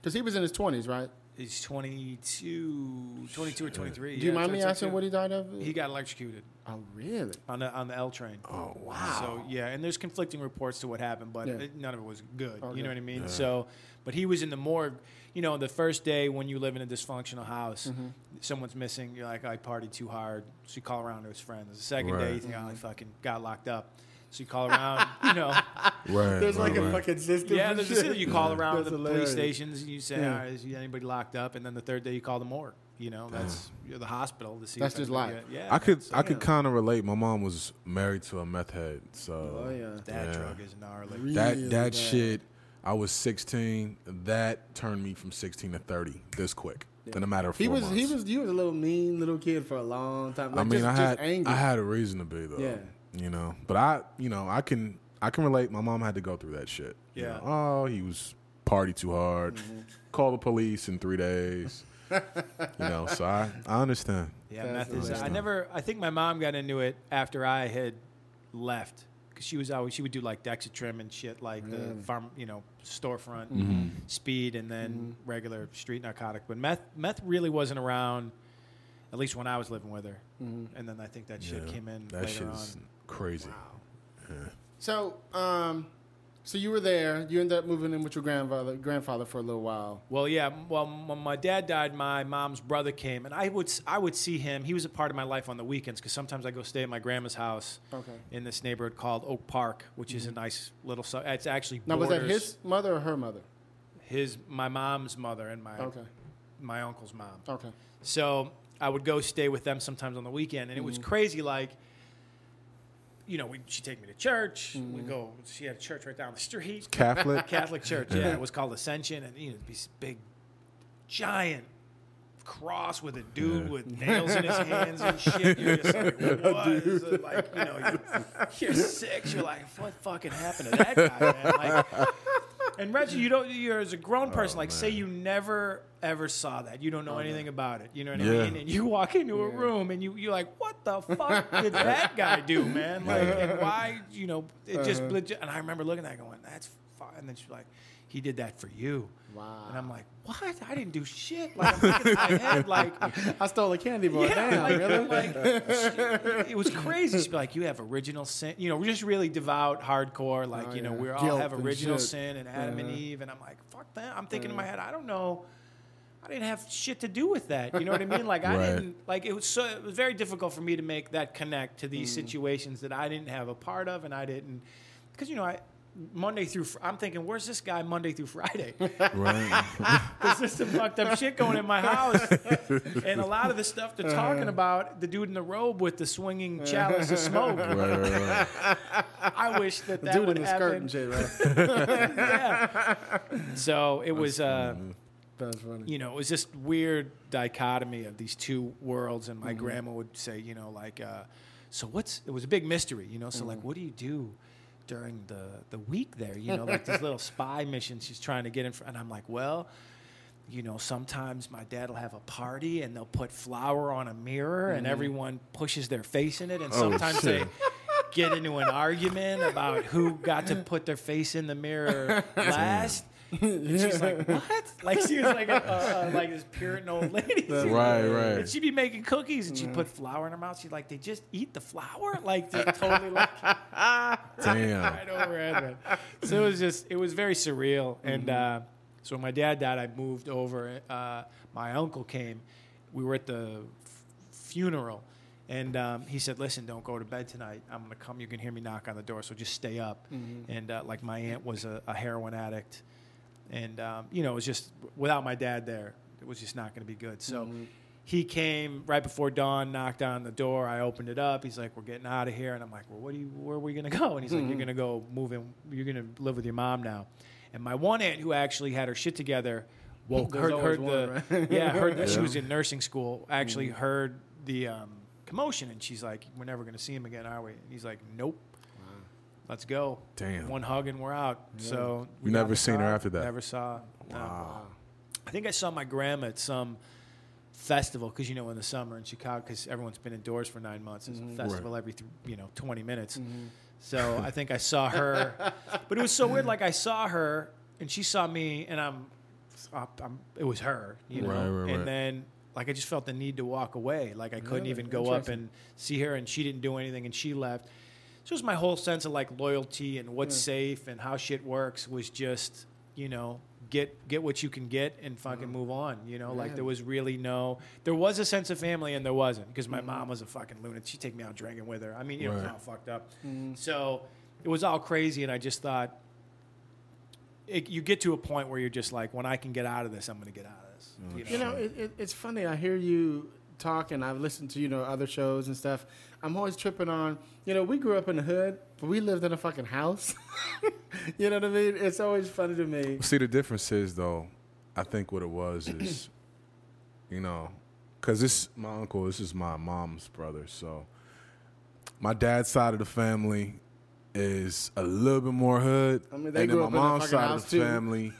because he was in his twenties, right? He's 22, 22 or 23. Do you yeah, mind me asking what he died of? He got electrocuted oh, really? on the on the L train. Oh wow. So yeah, and there's conflicting reports to what happened, but Yeah. it, none of it was good. Okay. You know what I mean? So, but he was in the morgue. You know, the first day when you live in a dysfunctional house, Mm-hmm. someone's missing. You're like, I partied too hard. So you call around to his friends. The second day, you think, oh, I fucking got locked up. So you call around, you know. Right. There's right, like a fucking system. Yeah, for there's a system. You call around That's the hilarious. police stations and you say, Yeah. "All right, is anybody locked up?" And then the third day you call the morgue. You know, that's you're the hospital to see. That's just life. get- Yeah, I could that's- I could yeah. kind of relate. My mom was married to a meth head, so Oh yeah. That Yeah. drug is gnarly. that that bad. shit. I was 16. That turned me from 16 to 30 this quick in a matter of four He was months. he was you was a little mean little kid for a long time. I mean, just, I just had angry. I had a reason to be though. Yeah. You know, but I, you know, I can I can relate. My mom had to go through that shit. You Yeah. know, oh, he was party too hard. Mm-hmm. Call the police in three days. you know, so I I understand. Yeah, That's meth is. I never. I think my mom got into it after I had left because she was always she would do like Dexatrim and shit like the farm, you know, storefront Mm-hmm. speed and then regular street narcotic. But meth meth really wasn't around. At least when I was living with her, and then I think that shit Yeah. came in That later shit on. is crazy. So, um, so you were there. You ended up moving in with your grandfather, grandfather for a little while. Well, yeah. Well, when my dad died, my mom's brother came, and I would I would see him. He was a part of my life on the weekends because sometimes I go stay at my grandma's house Okay. in this neighborhood called Oak Park, which is a nice little. su- It's actually Now, was that his mother or her mother? his my mom's mother and my Okay. my uncle's mom. Okay. So I would go stay with them sometimes on the weekend, and it Mm-hmm. was crazy. Like, you know, we, she'd take me to church. Mm-hmm. We go. She had a church right down the street. Catholic. Catholic church. Yeah, it was called Ascension, and you know, this big, giant cross with a dude with nails in his hands and shit. You're just like, what? It like, you know, you're, you're six. You're like, what fucking happened to that guy, man? Like, and Reggie, you don't. You're as a grown oh, person. like, say you never ever saw that. You don't know oh, anything about it. You know what I mean? And you walk into a room and you you're like, what the fuck did that guy do, man? Like, and why? You know, it just. Uh-huh. legit- And I remember looking at it going, that's fine. And then she's like, he did that for you. Wow. And I'm like, what? I didn't do shit. Like, I'm my head, like, I stole a candy bar. yeah, Damn, like, really? like, it was crazy. She'd be like, "You have original sin." You know, we're just really devout, hardcore. Like, Oh, you know, yeah. we all Guilt have original shit. sin and Adam and Uh-huh. Eve. And I'm like, "Fuck that!" I'm thinking in my head, I don't know. I didn't have shit to do with that. You know what I mean? Like, I Right. didn't. Like, it was so. It was very difficult for me to make that connect to Mm. these situations that I didn't have a part of, and I didn't. Because you know, I. Monday through, Fr- I'm thinking, where's this guy Monday through Friday? right. There's just some fucked up shit going in my house. and a lot of the stuff they're talking about, the dude in the robe with the swinging chalice of smoke. right. Right. Right. I wish that that Dude would in the skirt happen. and shit, right? Yeah. So it was, uh, That's funny. you know, it was this weird dichotomy of these two worlds. And Mm-hmm. my grandma would say, you know, like, uh, so what's, it was a big mystery, you know, so Mm-hmm. like, what do you do? During the, the week there, you know, like these little spy missions she's trying to get in. fr- And I'm like, well, you know, sometimes my dad will have a party and they'll put flour on a mirror and mm. everyone pushes their face in it. And oh, sometimes they get into an argument about who got to put their face in the mirror last. And she's like, "What?" Like she was like a, like this Puritan old lady. Right, right. And she'd be making cookies and she'd put flour in her mouth. She's like, "They just eat the flour?" Like just totally like Damn. right over. So it was just it was very surreal. And Mm-hmm. uh, so when my dad died, I moved over. Uh, my uncle came. We were at the f- funeral. And um, he said, "Listen, don't go to bed tonight. I'm gonna come. You can hear me knock on the door, so just stay up." Mm-hmm. And uh, like my aunt was a, a heroin addict, and um, you know it was just without my dad there, it was just not gonna be good. So Mm-hmm. he came right before dawn, knocked on the door. I opened it up. He's like, "We're getting out of here," and I'm like, "Well, what do you? Where are we gonna go?" And he's like, "You're gonna go move in. You're gonna live with your mom now." And my one aunt, who actually had her shit together, woke heard, heard one, the right? Mm-hmm. yeah heard that she was in nursing school. Actually heard the um, commotion, and she's like, "We're never gonna see him again, are we?" And he's like, "Nope." Let's go. Damn. One hug and we're out. So we You never seen her after that? Never saw. no. Wow. I think I saw my grandma at some festival because you know in the summer in Chicago because everyone's been indoors for nine months. There's Mm-hmm. a festival every th- you know 20 minutes. So I think I saw her, but it was so weird. Like I saw her and she saw me, and I'm, I'm it was her, you know. Right, right, and then like I just felt the need to walk away. Like I couldn't Really? even go up and see her, and she didn't do anything, and she left. So it my whole sense of like loyalty and what's mm. safe and how shit works was just you know get get what you can get and fucking mm. move on. You know, like there was really no there was a sense of family and there wasn't because my mom mm. was a fucking lunatic. She'd take me out drinking with her. I mean, you know, it was Right. all fucked up. So it was all crazy, and I just thought, it, you get to a point where you're just like, when I can get out of this, I'm going to get out of this. You know? You know, it, it, it's funny. I hear you talk, and I've listened to you know other shows and stuff. I'm always tripping on. You know, we grew up in the hood, but we lived in a fucking house. you know what I mean? It's always funny to me. See, the difference is though, I think what it was is, you know, because this my uncle, this is my mom's brother, so my dad's side of the family is a little bit more hood, I mean, they and then grew my up mom's side of the too. family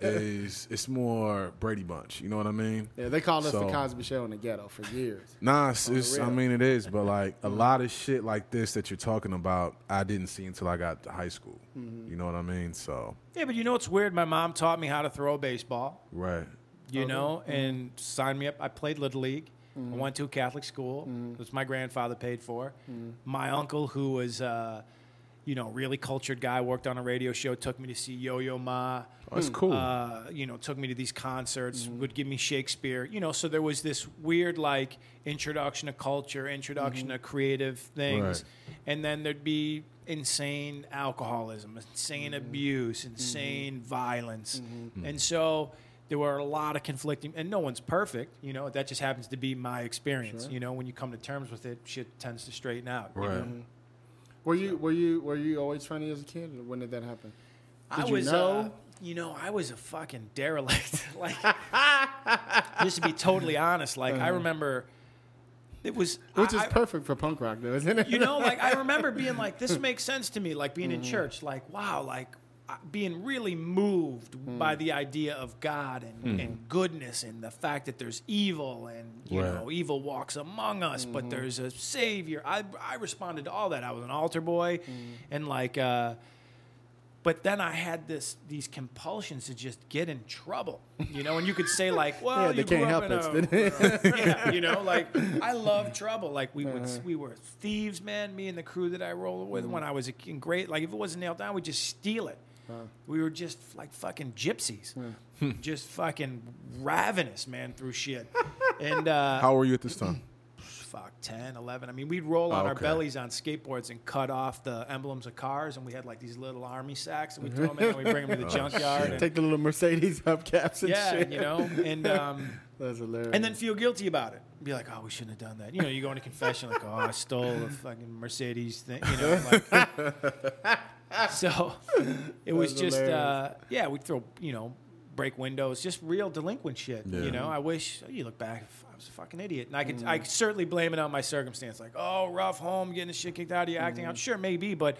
is it's more Brady Bunch. You know what I mean? Yeah, they called us So- the Cosby Show in the ghetto for years. Nah, it's, it's I mean it is, but like a mm-hmm. lot of shit like this that you're talking about, I didn't see until I got to high school. Mm-hmm. You know what I mean? So Yeah, but you know what's weird? My mom taught me how to throw a baseball. right, you know, mm-hmm. and signed me up. I played Little League. Mm-hmm. I went to a Catholic school, which my grandfather paid for. My uncle, who was, uh, you know, really cultured guy, worked on a radio show, took me to see Yo Yo Ma. oh, it's hmm. cool. Uh, you know, took me to these concerts, mm-hmm. would give me Shakespeare. You know, so there was this weird like introduction to culture, introduction mm-hmm. to creative things, Right. and then there'd be insane alcoholism, insane mm-hmm. abuse, insane violence, and so there were a lot of conflicting. And no one's perfect, you know. That just happens to be my experience. You know, when you come to terms with it, shit tends to straighten out. you right. know? Were you were you were you always funny as a kid? Or when did that happen? I Did you was, know? uh, you know, I was a fucking derelict. like, just to be totally honest, like I remember, it was Uh-huh. Which I- is perfect for punk rock, though, isn't it? you know, like I remember being like, this makes sense to me, like being Mm-hmm. in church, like wow, like uh, being really moved Mm. by the idea of God and, and goodness and the fact that there's evil and you Right. know evil walks among us, Mm-hmm. but there's a savior. I I responded to all that. I was an altar boy, Mm. and like. uh but then I had this these compulsions to just get in trouble, you know. And you could say like, "Well, Yeah, you they can't help in it. yeah, you know, like I love trouble. Like we Uh-huh. would, we were thieves, man. Me and the crew that I rolled with Mm-hmm. when I was a kid, great. Like if it wasn't nailed down, we'd just steal it. We were just like fucking gypsies, just fucking ravenous, man, through shit. And uh, How were you at this time? fuck 10 11 i mean we'd roll on Oh, our bellies on skateboards and cut off the emblems of cars and we had like these little army sacks and we'd throw them in and we'd bring them to the junkyard and, Take the little Mercedes hubcaps and yeah shit. you know and um, That's hilarious. and then feel guilty about it be like oh we shouldn't have done that you know you go into confession like oh i stole a fucking mercedes thing you know like so it was That's just uh, yeah we'd throw you know break windows just real delinquent shit Yeah. you know i wish you look back i was a fucking idiot and i could Mm. i could certainly blame it on my circumstance like oh rough home getting the shit kicked out of you acting Mm. out sure maybe but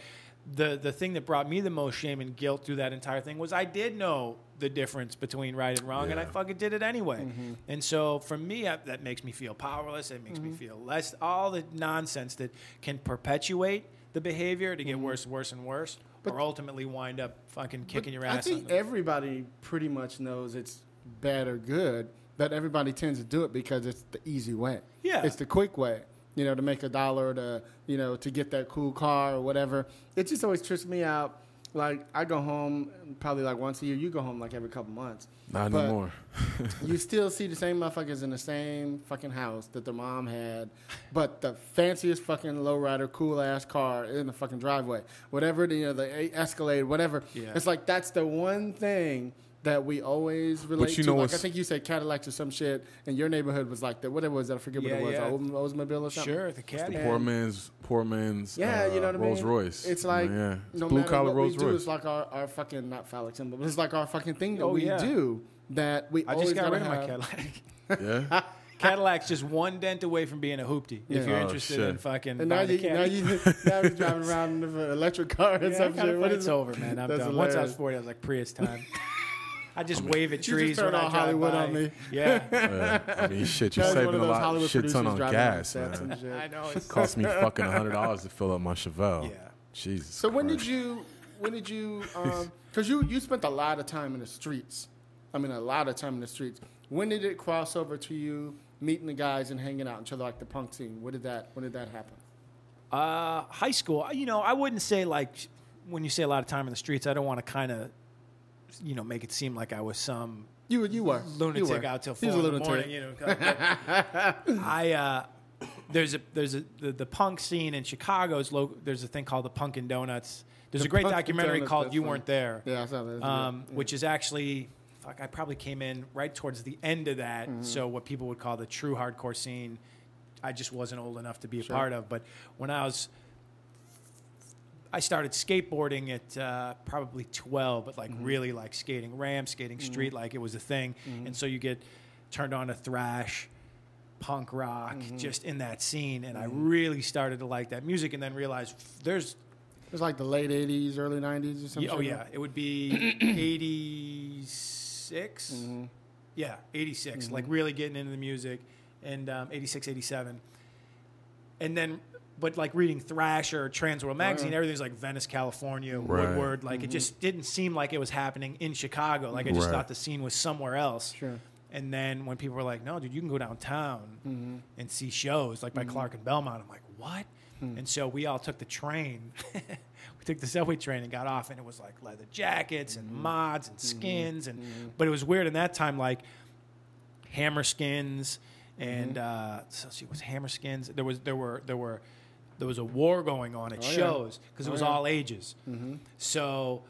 the the thing that brought me the most shame and guilt through that entire thing was i did know the difference between right and wrong and i fucking did it anyway Mm-hmm. and so for me I, that makes me feel powerless it makes Mm-hmm. me feel less all the nonsense that can perpetuate the behavior to get mm-hmm. worse and worse and worse or ultimately wind up fucking kicking your ass. I think everybody pretty much knows it's bad or good, but everybody tends to do it because it's the easy way. Yeah. It's the quick way, you know, to make a dollar, to, you know, to get that cool car or whatever. It just always trips me out. Like, I go home probably like once a year. You go home like every couple months. Not But anymore. you still see the same motherfuckers in the same fucking house that their mom had, but the fanciest fucking lowrider, cool ass car in the fucking driveway, whatever the you know, the Escalade, whatever. Yeah. It's like that's the one thing that we always relate you to. know like I think you said Cadillacs or some shit, and your neighborhood was like that. Whatever it was, I forget Yeah, what it was. yeah. Oldsmobile Oldsmobile or something. sure the caddy Poor man's poor man's Yeah, uh, you know what I mean. Rolls Royce. It's like yeah, it's no blue matter collar what Rolls we do, Royce. it's like our, our fucking not phallic symbol, but it's like our fucking thing that Oh, we yeah. do that we i just got rid of my cadillac yeah, cadillac's just one dent away from being a hoopty if you're Oh, interested shit. in fucking And now buying a you, now you now you're driving around in an electric car and Yeah, some kinda shit. What it's it? over, man. I'm That's done. Once I was 40, I was like, Prius time. I just wave at trees just when turned I all drive Hollywood by. on me. Yeah, Yeah. I mean, shit, you're That was one saving a lot, Hollywood shit ton producers on gas, man. and. I know. It's, Cost me fucking hundred dollars to fill up my Chevelle. Yeah. Jesus. So when did you when did you um because you you spent a lot of time in the streets. I mean a lot of time in the streets. When did it cross over to you meeting the guys and hanging out into like the punk scene? When did that when did that happen? Uh, high school, you know, I wouldn't say like when you say a lot of time in the streets, I don't want to kind of, you know, make it seem like I was some You were you were lunatic you were. out till four in the morning. You know, I uh, there's a there's a the, the punk scene in Chicago's lo- there's a thing called the Punkin' Donuts. There's a great documentary Donuts, called You funny. Weren't There. Yeah, I saw that. Um. Yeah. which is actually fuck. I probably came in right towards the end of that. Mm-hmm. So what people would call the true hardcore scene, I just wasn't old enough to be a part of. But when I was, I started skateboarding at uh, probably twelve, but like Mm-hmm. really like skating ramp, skating street, like it was a thing. Mm-hmm. And so you get turned on to thrash. Punk rock, Mm-hmm. just in that scene, and I really started to like that music, and then realized there's It was like the late '80s, early '90s, or something. yeah, oh yeah, it would be 86. Mm-hmm. Yeah, 86. Like really getting into the music, and um, 86, 87, and then. But like reading Thrasher, Transworld magazine, everything's like Venice, California, Right. Woodward. Like it just didn't seem like it was happening in Chicago. Like I just Right. thought the scene was somewhere else. Sure. And then when people were like, "No, dude, you can go downtown Mm-hmm. and see shows like by Clark and Belmont," I'm like, "What?" Hmm. And so we all took the train. we took the subway train and got off, and it was like leather jackets Mm-hmm. and mods and skins, and but it was weird in that time, like hammer skins and Mm-hmm. uh, so see, it was hammer skins. There was there were there were there was a war going on at Oh, shows because it Oh, was yeah. all ages. So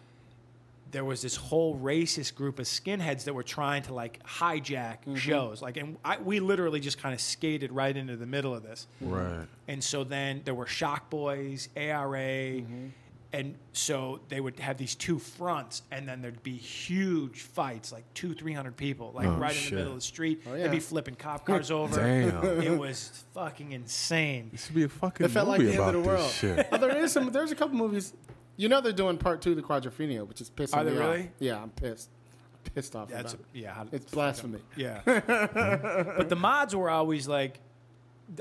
there was this whole racist group of skinheads that were trying to like hijack Mm-hmm. shows. Like, and I, we literally just kind of skated right into the middle of this. Right. And so then there were Shock Boys, ARA, Mm-hmm. And so they would have these two fronts, and then there'd be huge fights, like two, three hundred people, like Oh, right in the middle of the street. Oh, yeah. They'd be flipping cop cars over. Damn. It was fucking insane. This should be a fucking It felt like movie the end about of the this world. shit. Oh, there is some. There's a couple movies. You know they're doing part two of the Quadrophenia, which is pissing Are me they off. really? Yeah, I'm pissed. Pissed off That's about it. yeah. how- It's blasphemy. Yeah. but the mods were always like,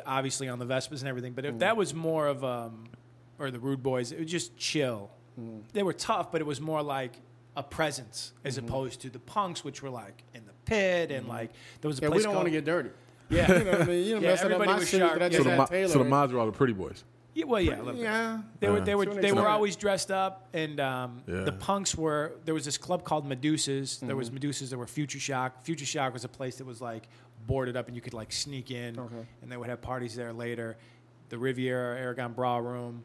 obviously on the Vespas and everything. But if that was more of, um, or the Rude Boys, it was just chill. They were tough, but it was more like a presence as opposed to the punks, which were like in the pit and like there was a Yeah, place we don't want to get dirty. yeah. You know what I mean? You know, Yeah, messing up everybody my was sharp. that Yeah. So the, had so the mods were all the pretty boys. yeah, well, yeah, a little bit. Yeah. They were they were they were always dressed up, and um, Yeah. the punks were. There was this club called Medusas. There Mm-hmm. was Medusas. There were Future Shock. Future Shock was a place that was like boarded up, and you could like sneak in, Okay. and they would have parties there later. The Riviera Aragon Ballroom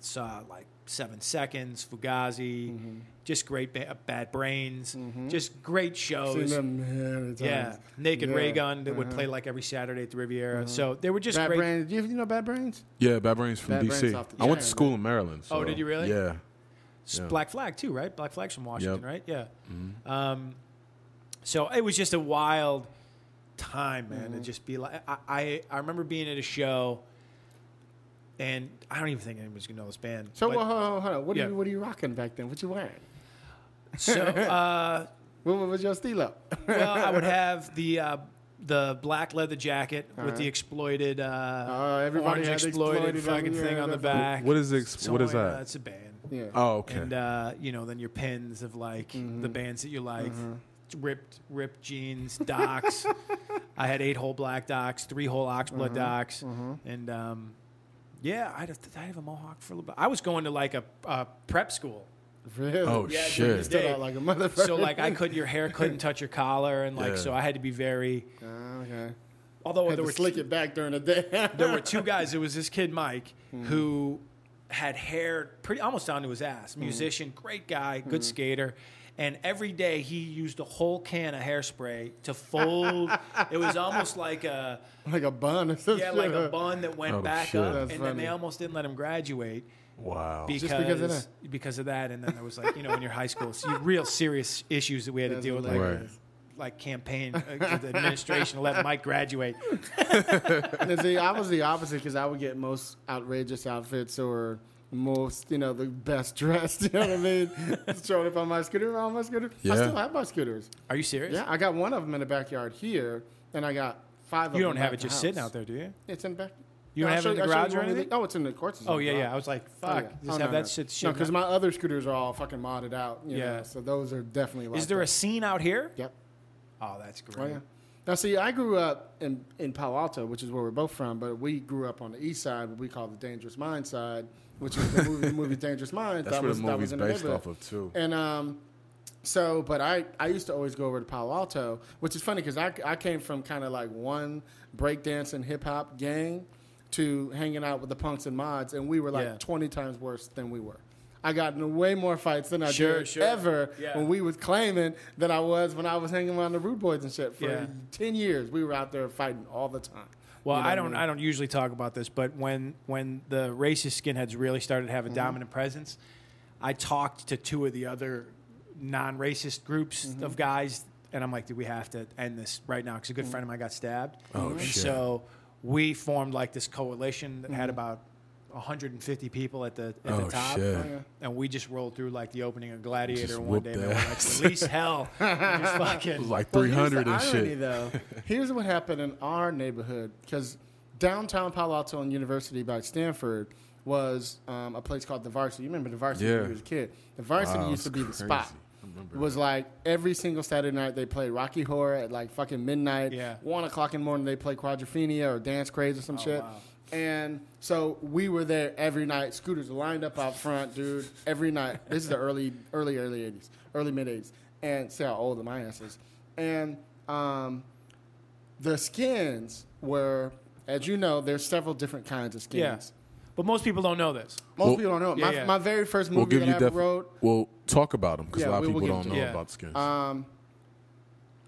saw like Seven Seconds, Fugazi, Mm-hmm. just great ba- Bad Brains, just great Seen shows. them many times. Yeah, Naked Yeah. Raygun that would Uh-huh. play like every Saturday at the Riviera. So they were just Bad great. Brains. You, you know Bad Brains? Yeah, Bad Brains from Bad DC. off the I went to school in Maryland. Oh, did you really? Yeah. Yeah. Black Flag too, right? Black Flag's from Washington, Yep. right? Yeah. Um, so it was just a wild time, man. Mm-hmm. To just be like, I, I, I remember being at a show, and I don't even think anyone's gonna know this band. So but- well, hold on, hold on. What Yeah. are you What are you rocking back then? What you wearing? so uh, What, what was your steel up? well, I would have the. Uh, the black leather jacket with Alright. the exploited, uh, Uh, everybody orange exploited, exploited fucking on- thing on the back. What is ex- what is So, uh, that? It's a band. yeah. Oh, okay. And uh, you know, then your pins of like Mm-hmm. the bands that you like, ripped, ripped jeans, Docs. I had eight hole black Docs, three hole oxblood Mm-hmm. Docs, and um, yeah, I'd have, I'd have a mohawk for a little bit. I was going to like a, a prep school, Really? Oh, Yeah, shit. You stood out like a motherfucker. so like I could your hair couldn't touch your collar, and like Yeah. so I had to be very. Ah, okay. Although Had there to were slick it back during the day. there were two guys. It was this kid Mike Mm-hmm. who had hair pretty almost down to his ass. Mm-hmm. Musician, great guy, good skater. And every day he used a whole can of hairspray to fold. it was almost like a like a bun or something. yeah, like a bun that went Oh, back shit. up. That's and then they almost didn't let him graduate Wow. because because of that? because of that. And then there was like you know in your high school, so real serious issues that we had to That's deal with, like. Right. like campaign uh, the administration to let Mike graduate. See, I was the opposite because I would get most outrageous outfits or most, you know, the best dressed. You know what I mean? Showing up on my scooter, on my scooter. I still have my scooters. Are you serious? Yeah, I got one of them in the backyard here, and I got five. of them. You don't have it the just sitting out there, do you? It's in the back. You don't I'll have it in the garage or one of the- anything? Oh, it's in the courts. Oh yeah, yeah. I was like, Oh, fuck. yeah. Just Oh, have no, that no. shit. No, because my other scooters are all fucking modded out. You Yeah. Know, so those are definitely. Like Is there a scene out here? Yep. Oh, that's great. Oh yeah. Now see, I grew up in, in Palo Alto, which is where we're both from, but we grew up on the east side, what we call the Dangerous Mind side, which is the movie, the movie Dangerous Minds. That's that where was, the that movie's was based off of too. And um, So, but I, I used to always go over to Palo Alto, which is funny because I, I came from kind of like one breakdance and hip hop gang to hanging out with the punks and mods, and we were like Yeah. 20 times worse than we were. I got in way more fights than I Sure, did sure. ever Yeah. when we was claiming than I was when I was hanging around the Rude Boys and shit. For Yeah. 10 years, we were out there fighting all the time. Well, You know I don't. mean? I don't usually talk about this, but when when the racist skinheads really started to have a Mm-hmm. dominant presence, I talked to two of the other non-racist groups Mm-hmm. of guys, and I'm like, "Do we have to end this right now?" Because a good Mm-hmm. friend of mine got stabbed. Oh, and shit. So we formed like this coalition that Mm-hmm. had about 150 people at the at Oh, the top, shit. and we just rolled through like the opening of Gladiator Just one day. And their we were like, "Release hell!" Just fucking, It was like Well, three hundred and here's the irony, shit. Though, here's what happened in our neighborhood because downtown Palo Alto and University by Stanford was um, a place called the Varsity. You remember the Varsity Yeah. when you was a kid? The Varsity Wow, used to it's be the spot. It was like every single Saturday night they played Rocky Horror at like fucking midnight. Yeah. One o'clock in the morning they play Quadrophenia or Dance Craze or some shit. wow. And so we were there every night. Scooters lined up out front, dude. Every night. This is the early, early, early '80s, early mid '80s, and see how old my ass is. And um, the skins were, as you know, there's several different kinds of skins. yeah. But most people don't know this. Most Well- people don't know. it. Yeah, my, yeah. my very first movie We'll give that you I ever def- wrote. We'll talk about them because Yeah, a lot of we will people get don't into know it. about skins. Um,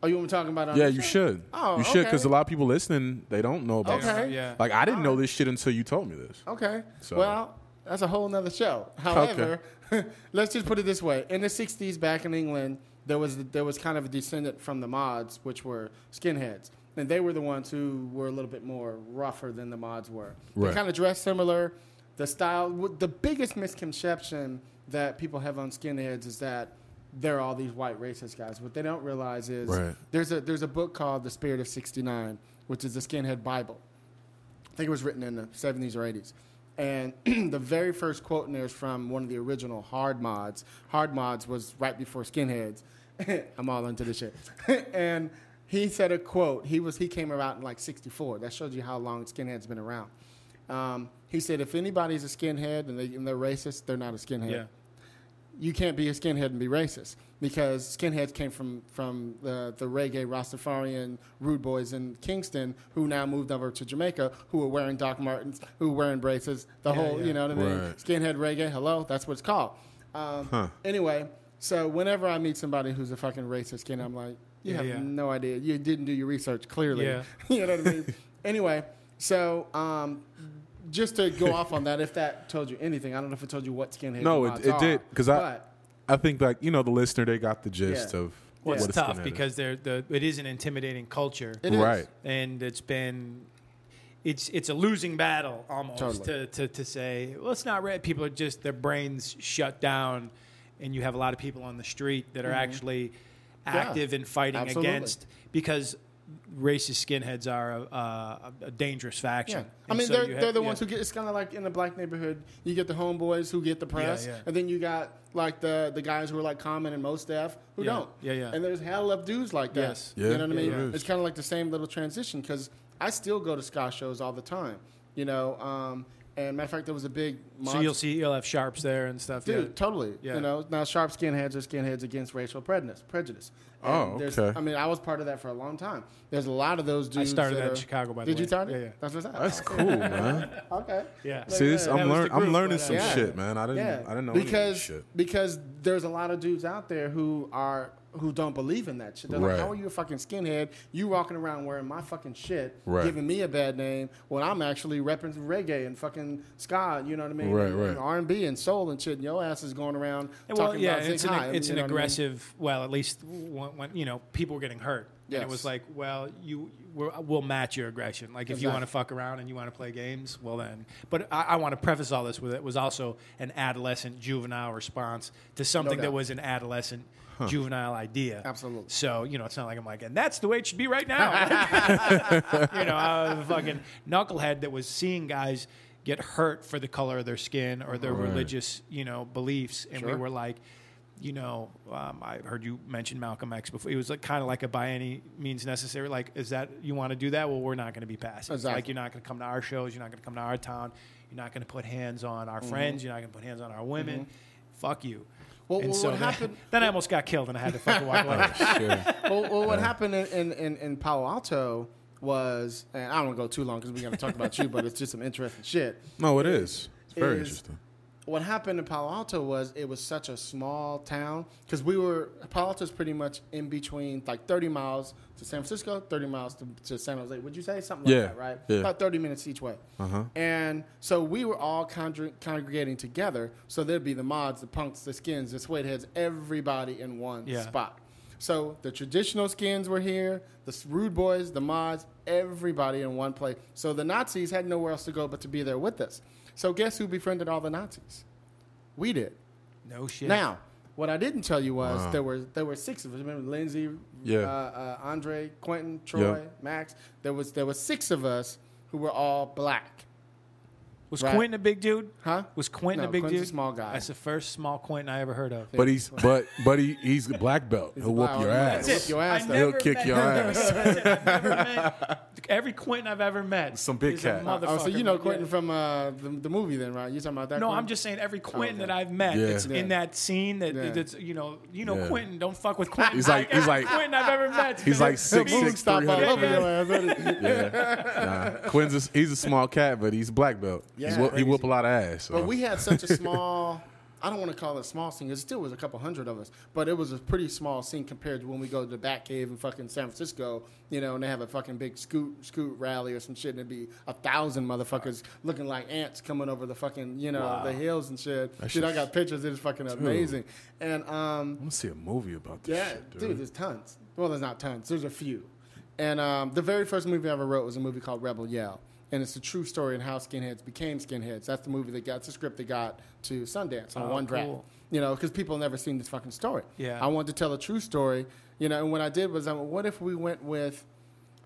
oh, you want me talking about it? on yeah, you should. Oh, you should because okay. a lot of people listening they don't know about. Okay. skins. Yeah. Like I didn't know this shit until you told me this. Okay. So- Well, that's a whole nother show. However, let's just put it this way: in the '60s, back in England, there was there was kind of a descendant from the mods, which were skinheads, and they were the ones who were a little bit more rougher than the mods were. They Right. kind of dressed similar. The style, the biggest misconception that people have on skinheads is that they're all these white racist guys. What they don't realize is Right. there's a there's a book called The Spirit of '69, which is the Skinhead Bible. I think it was written in the 70s or 80s. And the very first quote in there is from one of the original Hard Mods. Hard Mods was right before Skinheads. I'm all into this shit. and he said a quote. He was he came around in like 64. That shows you how long Skinhead's been around. Um, he said, if anybody's a skinhead and, they, and they're racist, they're not a skinhead Yeah. You can't be a skinhead and be racist because skinheads came from from the, the reggae Rastafarian rude boys in Kingston who now moved over to Jamaica who were wearing Doc Martens, who were wearing braces, the Yeah, whole yeah. you know what I mean? Right. Skinhead reggae, hello, that's what it's called. Um, Huh. Anyway, so whenever I meet somebody who's a fucking racist skin, I'm like, you Yeah, have yeah. no idea. You didn't do your research clearly. Yeah. you know what I mean? anyway, so um, just to go off on that, if that told you anything, I don't know if it told you what skinhead No, it, it are, did because I I think like you know the listener they got the gist Yeah. of Well, what it's a tough because they're the it is an intimidating culture, It is. right. and it's been it's it's a losing battle almost Totally. to, to to say well it's not red People are just their brains shut down, and you have a lot of people on the street that are actually active in fighting Mm-hmm. Absolutely. against because racist skinheads are a, a, a dangerous faction. Yeah. I mean, so they're, have- they're the yeah. ones who get. It's kind of like in the black neighborhood. You get the homeboys who get the press, yeah. and then you got like the the guys who are like Common and Mos Def who Yeah. don't. Yeah, yeah. And there's hell of dudes like that. Yes. Yeah. You know what I mean? Yeah. It's kind of like the same little transition because I still go to ska shows all the time. You know, um, and matter of fact, there was a big. So you'll see you'll have sharps there and stuff. Dude, yeah. totally. Yeah. You know, now sharp skinheads are skinheads against racial prejudice. Prejudice. And Oh, there's- okay. I mean, I was part of that for a long time. There's a lot of those dudes. I started that that in are- Chicago, by the way. Did way. you start it? Yeah, yeah. That's what's up. That's cool, man. Okay. Yeah. See, this, I'm, was learn, the I'm learning some uh, shit, man. I didn't Yeah, I didn't know any of because this shit. because there's a lot of dudes out there who are who don't believe in that shit. They're Right. like, "How are you a fucking skinhead? You walking around wearing my fucking shit, Right. giving me a bad name when I'm actually repping reggae and fucking ska. You know what I mean? Right, and, right. R and B and soul and shit. And your ass is going around And talking well, yeah, about it's Zig an, High, it's you an know what I mean? aggressive. Well, at least when, when you know people were getting hurt, and it was like, well, you we're, we'll match your aggression. Like if you want to fuck around and you want to play games, well then. But I, I want to preface all this with it was also an adolescent juvenile response to something that was an adolescent. Juvenile idea, Absolutely. So you know, it's not like I'm like, and that's the way it should be right now. you know, I was a fucking knucklehead that was seeing guys get hurt for the color of their skin or their Right. religious, you know, beliefs, and we were like, you know, um, I heard you mention Malcolm X before. It was like kind of like a by any means necessary. Like, is that you want to do that? Well, we're not going to be passive. Exactly. Like, you're not going to come to our shows. You're not going to come to our town. You're not going to put hands on our friends. You're not going to put hands on our women. Fuck you. Well, and well, so what then, happened? then I almost got killed and I had to fucking walk oh, away. Sure. well, well, what happened in, in, in, in Palo Alto was, and I don't want to go too long because we're going to talk about you, but it's just some interesting shit. No, it is. It's very Is- interesting. What happened in Palo Alto was it was such a small town because we were Palo Alto is pretty much in between like 30 miles to San Francisco, 30 miles to, to San Jose. Would you say something like that, right? yeah. About 30 minutes each way. Uh-huh. And so we were all congr- congregating together. So there'd be the mods, the punks, the skins, the suede heads, everybody in one Yeah. spot. So the traditional skins were here, the rude boys, the mods, everybody in one place. So the Nazis had nowhere else to go but to be there with us. So guess who befriended all the Nazis? We did. No shit. Now, what I didn't tell you was Wow. there were there were six of us. Remember Lindsay, Yeah. uh, uh, Andre, Quentin, Troy, Max. There was there was six of us who were all black. Was right. Quentin a big dude? Huh? Was Quentin No, a big Quentin's a dude? small guy. That's the first small Quentin I ever heard of. But he's but but he he's a black belt. He'll whoop Wow, your that's ass. it. your ass, He'll kick your ass. I've never met every Quentin I've ever met. Some big is cat. motherfucker. Oh, so you know Yeah. Quentin from uh, the, the movie then, right? You talking about that? No, Quentin? I'm just saying every Quentin okay. that I've met Yeah. that's Yeah. in that scene that Yeah. that's you know you know Yeah. Quentin don't fuck with Quentin. He's like- he's like- Quentin I've ever met. He's like He'll six six stop three all over hundred. your ass. wouldn't he? Yeah, nah. He's a small cat, but he's a black belt. He's Yeah. whoop, he whoop a lot of ass. So. But we had such a small. I don't want to call it a small scene. It still was a couple hundred of us, but it was a pretty small scene compared to when we go to the Batcave in fucking San Francisco, you know, and they have a fucking big scoot scoot rally or some shit, and it'd be a thousand motherfuckers looking like ants coming over the fucking you know the hills and shit. That Dude, I got pictures. It's fucking amazing. And um, I'm gonna see a movie about this yeah, shit, dude. dude. there's tons. Well, there's not tons. There's a few. And um, the very first movie I ever wrote was a movie called Rebel Yell. And it's a true story in how skinheads became skinheads. That's the movie that got, the script that got to Sundance on Oh, one draft. cool. You know, because people never seen this fucking story. Yeah. I wanted to tell a true story. You know, and what I did was, um, what if we went with,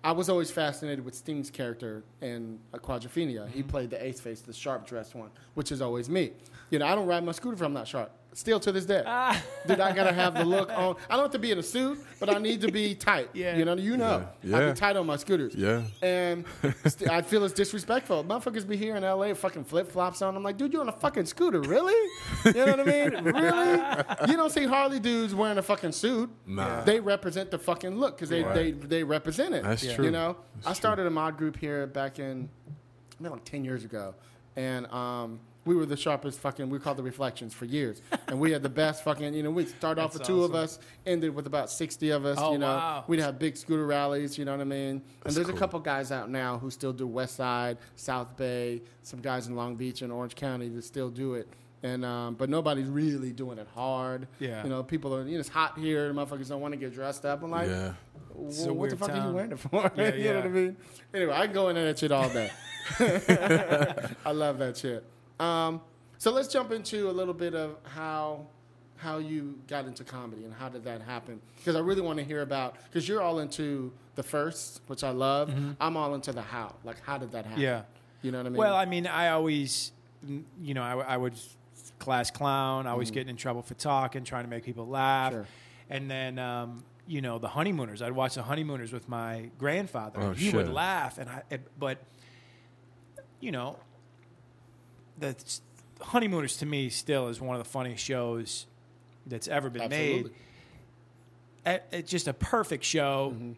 I was always fascinated with Sting's character in Quadrophenia. He played the ace face, the sharp dressed one, which is always me. You know, I don't ride my scooter if I'm not sharp. Still to this day. Dude, I gotta have the look on. I don't have to be in a suit, but I need to be tight. Yeah. You know, you know. Yeah. I Yeah. be tight on my scooters. Yeah. And st- I feel it's disrespectful. Motherfuckers be here in LA fucking flip flops on. I'm like, dude, you're on a fucking scooter, really? You know what I mean? Really? You don't see Harley dudes wearing a fucking suit. Nah. They represent the fucking look because they, Right. they they represent it. That's You true. know, That's I true. started a mod group here back in, I mean, like ten years ago, and um, we were the sharpest fucking. We called the Reflections for years, and we had the best fucking. You know, we started off with That's two of us, ended with about sixty of us. Oh, you know, wow. we'd have big scooter rallies. You know what I mean? That's and there's cool. a couple guys out now who still do West Side, South Bay, some guys in Long Beach and Orange County that still do it. And um, but nobody's really doing it hard. Yeah. You know, people are. You know, it's hot here. The motherfuckers don't want to get dressed up. I'm like, yeah. well, what the weird fuck are you wearing it for? Yeah, you know yeah. what I mean? Anyway, I can go in there and shit all day. I love that shit. Um, so let's jump into a little bit of how how you got into comedy and how did that happen? Because I really want to hear about because you're all into the first, which I love. I'm all into the how. Like, how did that happen? Mm-hmm. Yeah. You know what I mean? Well, I mean, I always, you know, I, I would class clown. I was Mm-hmm. getting in trouble for talking, trying to make people laugh. Sure. And then, um, you know, the honeymooners. I'd watch the honeymooners with my grandfather. Oh, and he would laugh, and I. But, you know, the honeymooners to me still is one of the funniest shows that's ever been Absolutely. made. It's just a perfect show, mm-hmm.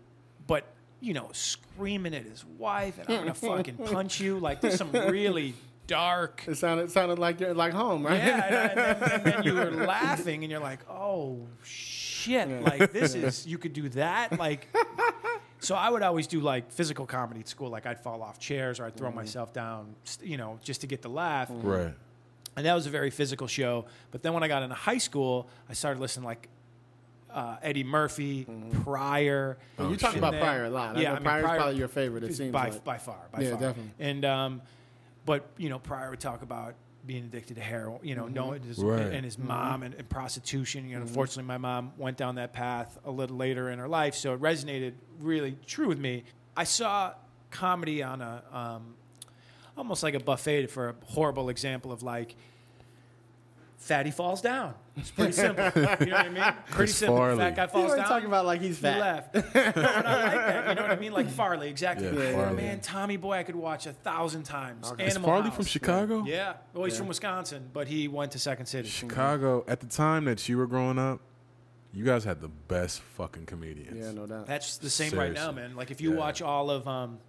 but you know, screaming at his wife and I'm gonna fucking punch you. Like there's some really dark. it sounded it sounded like you're like home, right? Yeah, and, and then, and then you were laughing and you're like, oh shit! Like this is you could do that. Like, so I would always do like physical comedy at school. Like I'd fall off chairs or I'd throw myself down, you know, just to get the laugh. Right. And that was a very physical show. But then when I got into high school, I started listening like uh, Eddie Murphy, Pryor. And you talk and about then- Pryor a lot. Yeah, I know Pryor's probably your favorite, it is seems by, like. by far, by Yeah, far. definitely. And um, but you know, Pryor would talk about being addicted to heroin. You know, Mm-hmm. knowing his, Right. and his mom and, and prostitution. You know, unfortunately, my mom went down that path a little later in her life, so it resonated really true with me. I saw comedy on a um, almost like a buffet for a horrible example of like fatty falls down. It's pretty simple. you know what I mean? Pretty It's simple. Farley. Fat guy You falls ain't down. talking about like he's He fat. left. but I like that. You know what I mean? Like Farley, exactly. Yeah, Yeah, Farley. Man, Tommy Boy, I could watch a thousand times. Is Animal Farley House. from Chicago? Yeah. Well, he's from Wisconsin, but he went to Second City. Chicago. At the time that you were growing up, you guys had the best fucking comedians. Yeah, no doubt. That's the same right now, Seriously. man. Like if you Yeah. watch all of um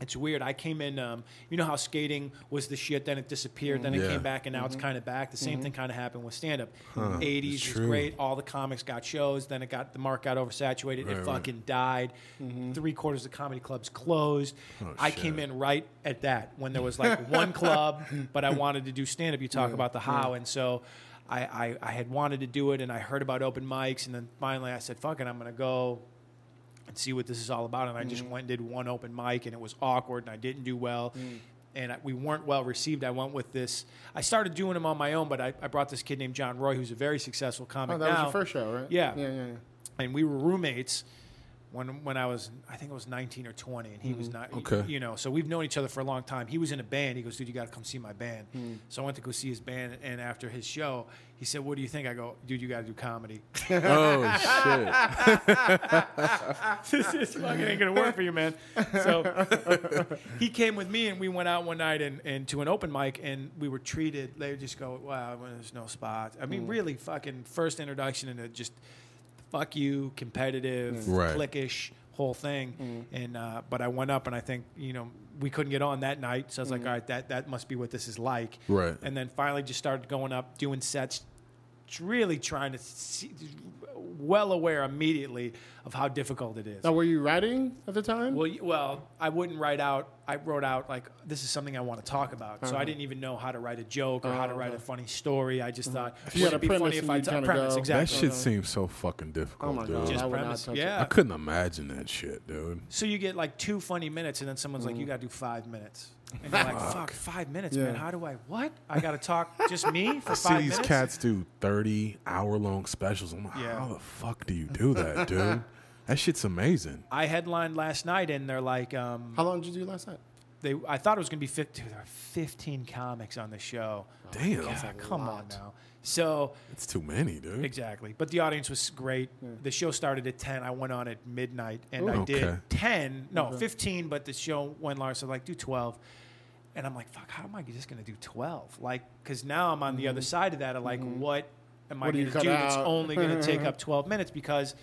it's weird. I came in um you know how skating was the shit, then it disappeared, then it Yeah. came back and now Mm-hmm. it's kind of back. The same thing kind of happened with stand up. Huh, 80s it's was great. All the comics got shows, then it got the mark got oversaturated. Right, it right. fucking died. Mm-hmm. Three quarters of the comedy clubs closed. Oh, I shit. came in right at that when there was like one club, but I wanted to do stand up. You talk about the how and so I, I, I had wanted to do it and I heard about open mics and then finally I said, fuck it, I'm gonna go and see what this is all about. And I just mm. went and did one open mic, and it was awkward, and I didn't do well. Mm. And I, we weren't well received. I went with this. I started doing them on my own, but I, I brought this kid named John Roy, who's a very successful comic Oh, that now. was your first show, right? Yeah. Yeah, yeah, yeah. And we were roommates when when I was, I think I was 19 or 20, and he was mm-hmm. not. Okay. You know, so we've known each other for a long time. He was in a band. He goes, dude, you got to come see my band. Hmm. So I went to go see his band, and after his show, he said, "What do you think?" I go, "Dude, you got to do comedy." Oh shit! this is fucking ain't gonna work for you, man. So he came with me, and we went out one night and, and to an open mic, and we were treated. They would just go, "Wow, there's no spots." I mean, hmm. really, fucking first introduction into just fuck you, competitive, Right. cliquish whole thing. And uh, but I went up, and I think you know we couldn't get on that night, so I was like, "All right, that that must be what this is like." Right. And then finally, just started going up, doing sets, really trying to see, well aware immediately of how difficult it is. Now, were you writing at the time? Well, well, I wouldn't write out. I wrote out like this is something I want to talk about. So I uh-huh. didn't even know how to write a joke or how to write a uh-huh. funny story. I just uh-huh. thought you had would it a be funny if and I you t- kinda premise go- exactly. That shit seems so fucking difficult, Oh my dude. God. just I premise. touch it. Yeah. I couldn't imagine that shit, dude. So you get like two funny minutes, and then someone's like, "You mm-hmm. got to do five minutes," and you're like, "Fuck, five minutes, Yeah. man. How do I? What? I got to talk just me for I see these minutes?" cats do thirty hour long specials. I'm like, Yeah. how the fuck do you do that, dude? that shit's amazing. I headlined last night, and they're like, um, How long did you do last night? they. I thought it was gonna be 50. There are 15 comics on the show. Damn, God, come on now. So it's too many, dude. Exactly. But the audience was great. The show started at 10. I went on at midnight and I Ooh. did Okay. 10, no, 15, but the show went large. So, like, do 12. And I'm like, fuck, how am I just going to do 12? Like, because now I'm on the other side of that of like, what am I What do going to cut do that's only going to take up 12 minutes? Because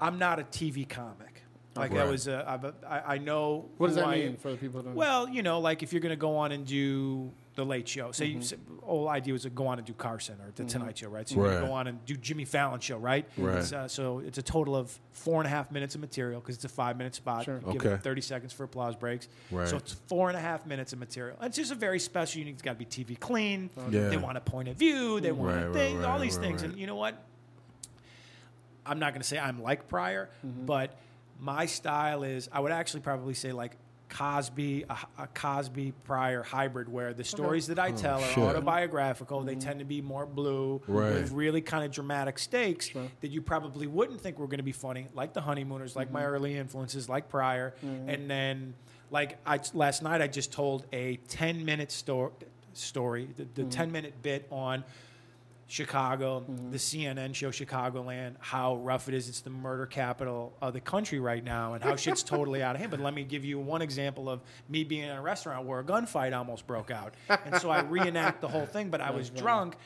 I'm not a TV comic. Like, that Right. was a, I, I know. What does that I mean am. for the people? Who don't Well, you know, like if you're going to go on and do the Late Show, say, Mm-hmm. you, whole idea was to go on and do Carson or the Tonight Show, right? So Right. to go on and do Jimmy Fallon Show, right? Right. It's, uh, so it's a total of four and a half minutes of material because it's a five minute spot. Sure. You Give Okay. it 30 seconds for applause breaks. Right. So it's four and a half minutes of material. And it's just a very special, unique. It's got to be TV clean. Yeah. They want a point of view. They want Right, a right, right, all these things. And you know what? I'm not going to say I'm like Pryor, Mm-hmm. but my style is I would actually probably say like Cosby, a, a Cosby Pryor hybrid, where the stories that I oh, tell are Oh, shit. autobiographical. They mm-hmm. tend to be more blue, Right. with really kind of dramatic stakes that you probably wouldn't think were going to be funny, like the Honeymooners, like my mm-hmm. early influences, like Pryor, mm-hmm. and then like I last night I just told a 10 minute sto- story, the, the 10 minute bit on. Chicago, mm-hmm. the CNN show Chicagoland, how rough it is. It's the murder capital of the country right now, and how shit's totally out of hand. But let me give you one example of me being in a restaurant where a gunfight almost broke out, and so I reenact the whole thing. But I was drunk,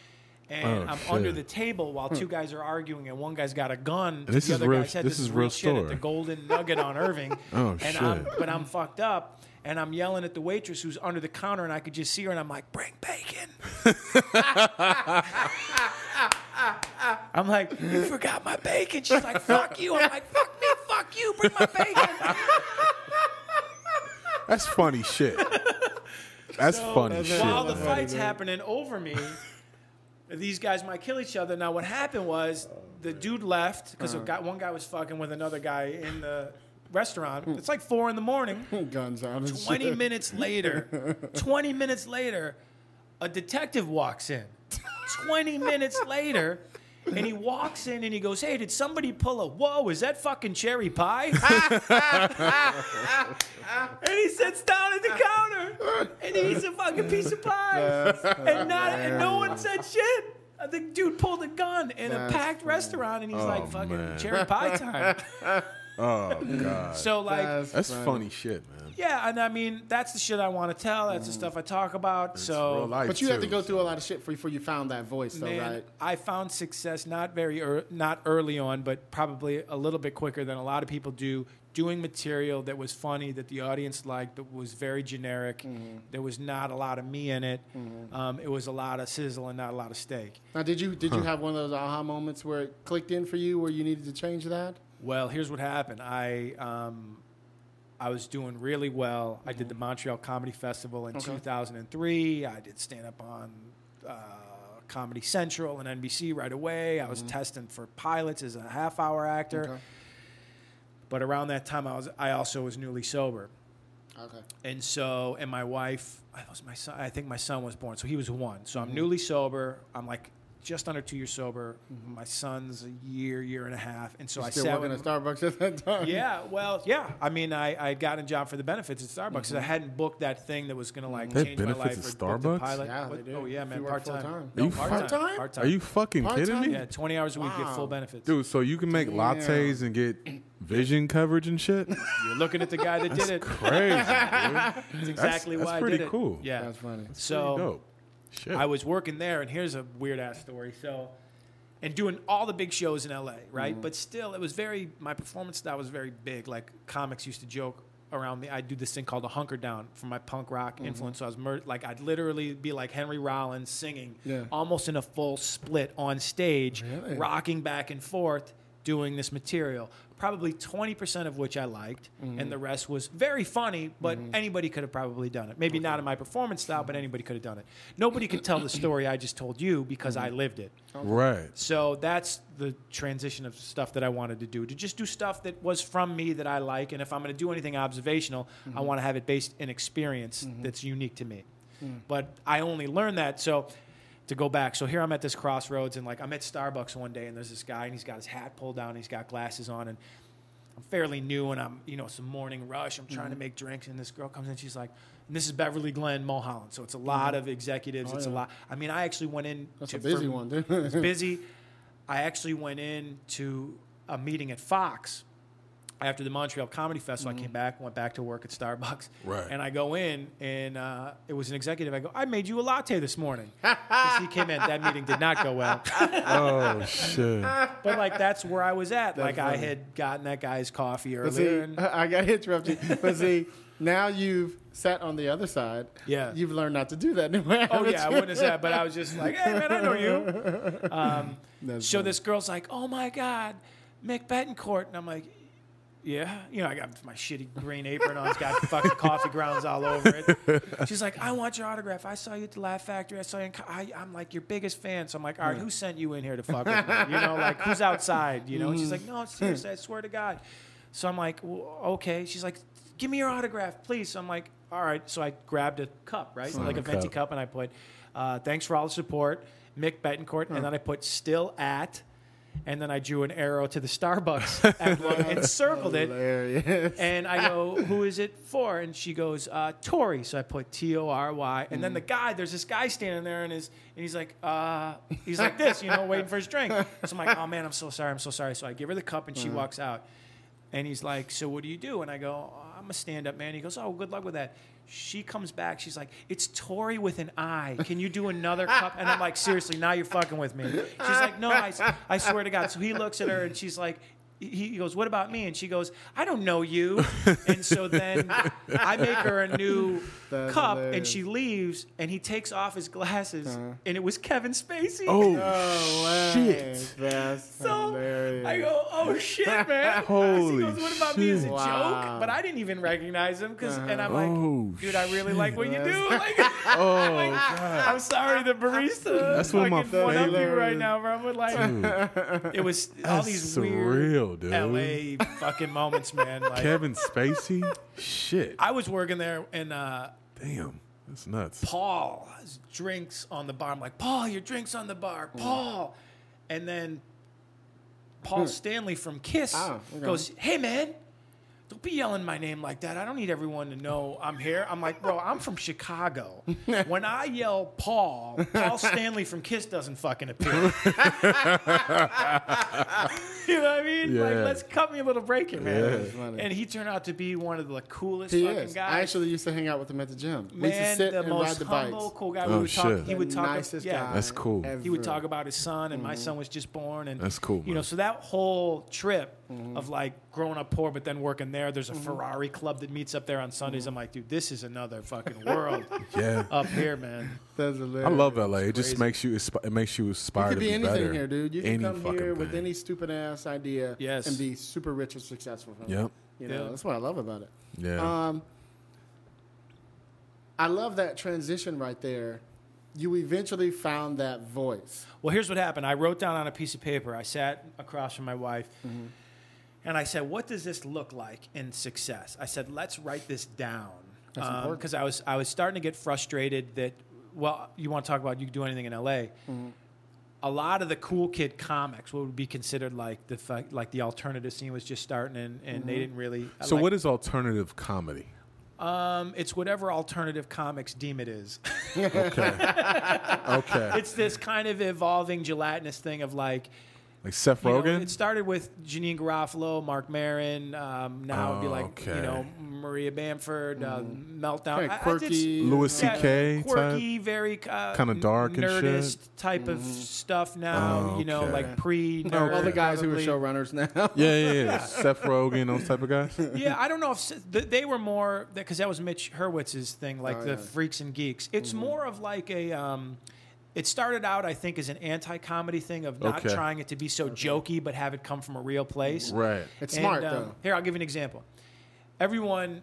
and Oh, I'm shit. under the table while two hmm. guys are arguing, and one guy's got a gun. to This the is other real- guy's head. this is real shit at the Golden Nugget on Irving. Oh, and I'm, shit. but I'm fucked up. And I'm yelling at the waitress who's under the counter, and I could just see her, and I'm like, "Bring bacon." I'm like, you forgot my bacon. She's like, fuck you. I'm like, fuck me, fuck you. Bring my bacon. That's funny shit. That's funny shit. While the man. fight's happening over me, these guys might kill each other. Now, what happened was the dude left because uh-huh. one guy was fucking with another guy in the restaurant. Hmm. It's like four in the morning. guns out. and 20 shit. minutes later, 20 minutes later, a detective walks in. 20 minutes later, And he walks in and he goes, "Hey, did somebody pull a whoa? Is that fucking cherry pie?" and he sits down at the counter and he eats a fucking piece of pie, and not and no one said shit. Uh, the dude pulled a gun in a That's packed restaurant, and he's oh, like, "Fucking man. cherry pie time." Oh god, So like, that's funny shit, man. yeah, and I mean, that's the shit I want to tell. That's the stuff I talk about. so Real life, But you had to go through a lot of shit before you found that voice, though, Man, right? I found success not very ear not early on, but probably a little bit quicker than a lot of people do. Doing material that was funny, that the audience liked, that was very generic. Mm-hmm. There was not a lot of me in it. Um, it was a lot of sizzle and not a lot of steak. Now, did you did you have one of those aha moments where it clicked in for you, where you needed to change that? Well, here's what happened. I um, I was doing really well. I did the Montreal Comedy Festival in 2003. I did stand up on uh, Comedy Central and NBC right away. I was testing for pilots as a half hour actor. Okay. But around that time, I was I also was newly sober, Okay. and so and my wife, I was my son. I think my son was born, so he was one. So I'm newly sober. I'm like just under two years sober. My son's a year, year and a half, and so I Still sat working with at Starbucks at that time. yeah, well, yeah. I mean, I I had gotten a job for the benefits at Starbucks Mm-hmm. because I hadn't booked that thing that was going to like They have change my life. benefits at or booked a Starbucks? pilot. Yeah, What- they do. Oh yeah, man, part time. No, Are you part fuck-time? Part time. Are you fucking kidding Part-time? me, Yeah, twenty hours a week, get full benefits. dude? So you can make lattes and get vision coverage and shit. You're looking at the guy that did it. Crazy, dude. That's exactly that's why pretty I did it. cool. Yeah, That's funny. So Dope. Shit. I was working there, and here's a weird ass story. So, and doing all the big shows in LA, right? Mm-hmm. But still, it was very my performance style was very big. Like comics used to joke around me. I'd do this thing called a hunker down from my punk rock mm-hmm. influence. So I was mur- like I'd literally be like Henry Rollins singing, Yeah. almost in a full split on stage, Really? rocking back and forth. Doing this material, probably 20% of which I liked, Mm-hmm. and the rest was very funny, but mm-hmm. anybody could have probably done it. Maybe not in my performance style, but anybody could have done it. Nobody could tell the story I just told you because I mm-hmm. lived it. right. So that's the transition of stuff that I wanted to do to just do stuff that was from me that I like. And if I'm going to do anything observational, I mm-hmm. want to have it based in experience that's unique to me. Mm. But I only learned that. So to go back, so here I'm at this crossroads and like I'm at Starbucks one day and there's this guy and he's got his hat pulled down, he's got glasses on and I'm fairly new and I'm, you know, it's a morning rush. I'm trying to mm-hmm. make drinks and this girl comes in. She's like, and this is Beverly Glen Mulholland. So it's a lot mm-hmm. of executives. Oh, it's a lot. I mean, I actually went in. That's to- a busy for- one, dude. it's busy. I actually went in to a meeting at Fox after the Montreal Comedy Festival. I came back, went back to work at Starbucks. Right. And I go in, and uh, it was an executive. I go, I made you a latte this morning. he came in. That meeting did not go well. Oh shit. But like that's where I was at. like I had gotten that guy's coffee But see, earlier. and, I got to interrupt you. But see, now you've sat on the other side. Yeah. You've learned not to do that anymore. Oh yeah, I wouldn't have said, but I was just like, "Hey man, I know you." Um, so funny. this girl's like, "Oh my god, Mick Betancourt," and I'm like, "Yeah." You know, I got my shitty green apron on. It's got fucking coffee grounds all over it. She's like, "I want your autograph. I saw you at the Laugh Factory. I saw you. In co- I, I'm like your biggest fan." So I'm like, "All right, who sent you in here to fuck with me? You know, like who's outside? You know?" And she's like, "No, seriously, I swear to God." So I'm like, well, "Okay." She's like, "Give me your autograph, please." So I'm like, "All right." So I grabbed a cup, right, like a venti cup. cup, and I put, uh, "Thanks for all the support, Mick Betancourt," and then I put "Still at." And then I drew an arrow to the Starbucks emblem and circled it. And I go, who is it for? And she goes, uh, Tori. So I put T O R Y. And then the guy, there's this guy standing there, and his, and he's like, uh, he's like this, you know, waiting for his drink. So I'm like, oh man, I'm so sorry, I'm so sorry. So I give her the cup, and she walks out. And he's like, so what do you do? And I go, oh, I'm a stand-up man. He goes, oh, good luck with that. She comes back. She's like, it's Tori with an I. Can you do another cup? And I'm like, seriously, now you're fucking with me. She's like, no, I, I swear to God. So he looks at her, and she's like, he he goes, what about me? And she goes, I don't know you. And so then I make her a new That's cup, and she leaves, and he takes off his glasses, Uh-huh. and it was Kevin Spacey. Oh, Oh, shit. That's So hilarious. I go, oh shit, man. Holy he goes, what about me as a. Wow. joke? But I didn't even recognize him because, and I'm like, Oh, dude, I really like what you do. Like, Oh like, god. I'm sorry, the barista. That's what my fucking one up you favorite- right now, bro. But like, it was all That's these surreal, weird dude. LA fucking moments, man. Like, Kevin Spacey. Shit. I was working there and. uh Damn. That's nuts. Paul has drinks on the bar. I'm like, Paul, your drinks on the bar, Paul. And then Paul Stanley from Kiss Oh, okay. goes, "Hey man, don't be yelling my name like that. I don't need everyone to know I'm here." I'm like, "Bro, I'm from Chicago. when I yell Paul, Paul Stanley from Kiss doesn't fucking appear." you know what I mean? Like, Yeah. let's cut me a little break here, man. Yeah. And he turned out to be one of the coolest He fucking is. guys. I actually used to hang out with him at the gym. we used to man, sit the and ride most the humble, bikes. cool guy. Oh, we would talk. He would talk. nicest yeah, guy That's cool. ever. he would talk about his son, and my mm-hmm. son was just born, and That's cool, You know, so that whole trip mm-hmm. of like growing up poor but then working there. There's a Ferrari club that meets up there on Sundays. I'm like, dude, this is another fucking world Yeah. up here, man. That's I love LA. It just makes you it makes you You aspire could to be be anything better. here, dude. You can Any come fucking here with thing. any stupid ass idea Yes. and be super rich and successful from it. Yep. You know, Yeah. that's what I love about it. Yeah. Um, I love that transition right there. You eventually found that voice. Well, here's what happened. I wrote down on a piece of paper. I sat across from my wife, Mm-hmm. And I said, "What does this look like in success?" I said, "Let's write this down." Because I was I was starting to get frustrated that well, you want to talk about you can do anything in LA. Mm-hmm. A lot of the cool kid comics, what would be considered like the like the alternative scene, was just starting, and, and Mm-hmm. they didn't really. so like- what is alternative comedy? Um, it's whatever alternative comics deem it is. Okay. okay. it's this kind of evolving gelatinous thing of like like Seth you know, Rogen? it started with Janeane Garofalo, Marc Maron. Um, now it'd be Oh, like okay. you know Maria Bamford, uh, Meltdown. Kind I- I did- quirky. Louis yeah, C.K. quirky, very uh, Kinda dark and nerdist shit? type of stuff. Now Oh, you know, okay. like pre. Okay. All the guys who are showrunners now. yeah, yeah, yeah. Seth Rogen, those type of guys. Yeah, I don't know if s- they were more because that was Mitch Hurwitz's thing, like Oh, the yeah. freaks and geeks. It's Mm-hmm. more of like a. Um, it started out, I think, as an anti-comedy thing of not Okay. trying it to be so jokey, but have it come from a real place. Right. It's And, smart um, though. Here, I'll give you an example. Everyone,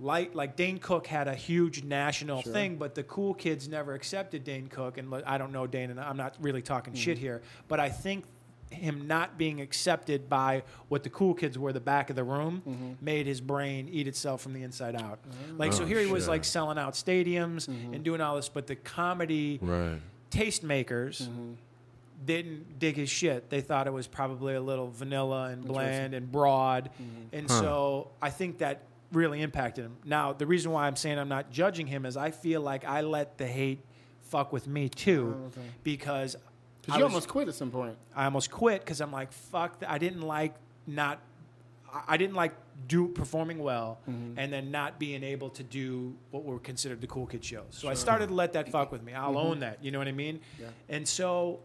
like like Dane Cook had a huge national thing, but the cool kids never accepted Dane Cook. And like, I don't know Dane, and I'm not really talking shit Mm-hmm. here, but I think him not being accepted by what the cool kids were the back of the room Mm-hmm. made his brain eat itself from the inside out. Like so Oh, here he was like selling out stadiums Mm-hmm. and doing all this, but the comedy Right. tastemakers Mm-hmm. didn't dig his shit. They thought it was probably a little vanilla and bland and broad. Mm-hmm. And Huh. so I think that really impacted him. Now, the reason why I'm saying I'm not judging him is I feel like I let the hate fuck with me too Oh, okay. because Because you was- almost quit at some point. I almost quit because I'm like, fuck, th- I didn't like not, I- didn't like do performing well Mm-hmm. and then not being able to do what were considered the cool kid shows. So I started to let that fuck with me. I'll own that. You know what I mean? Mm-hmm. Yeah. And so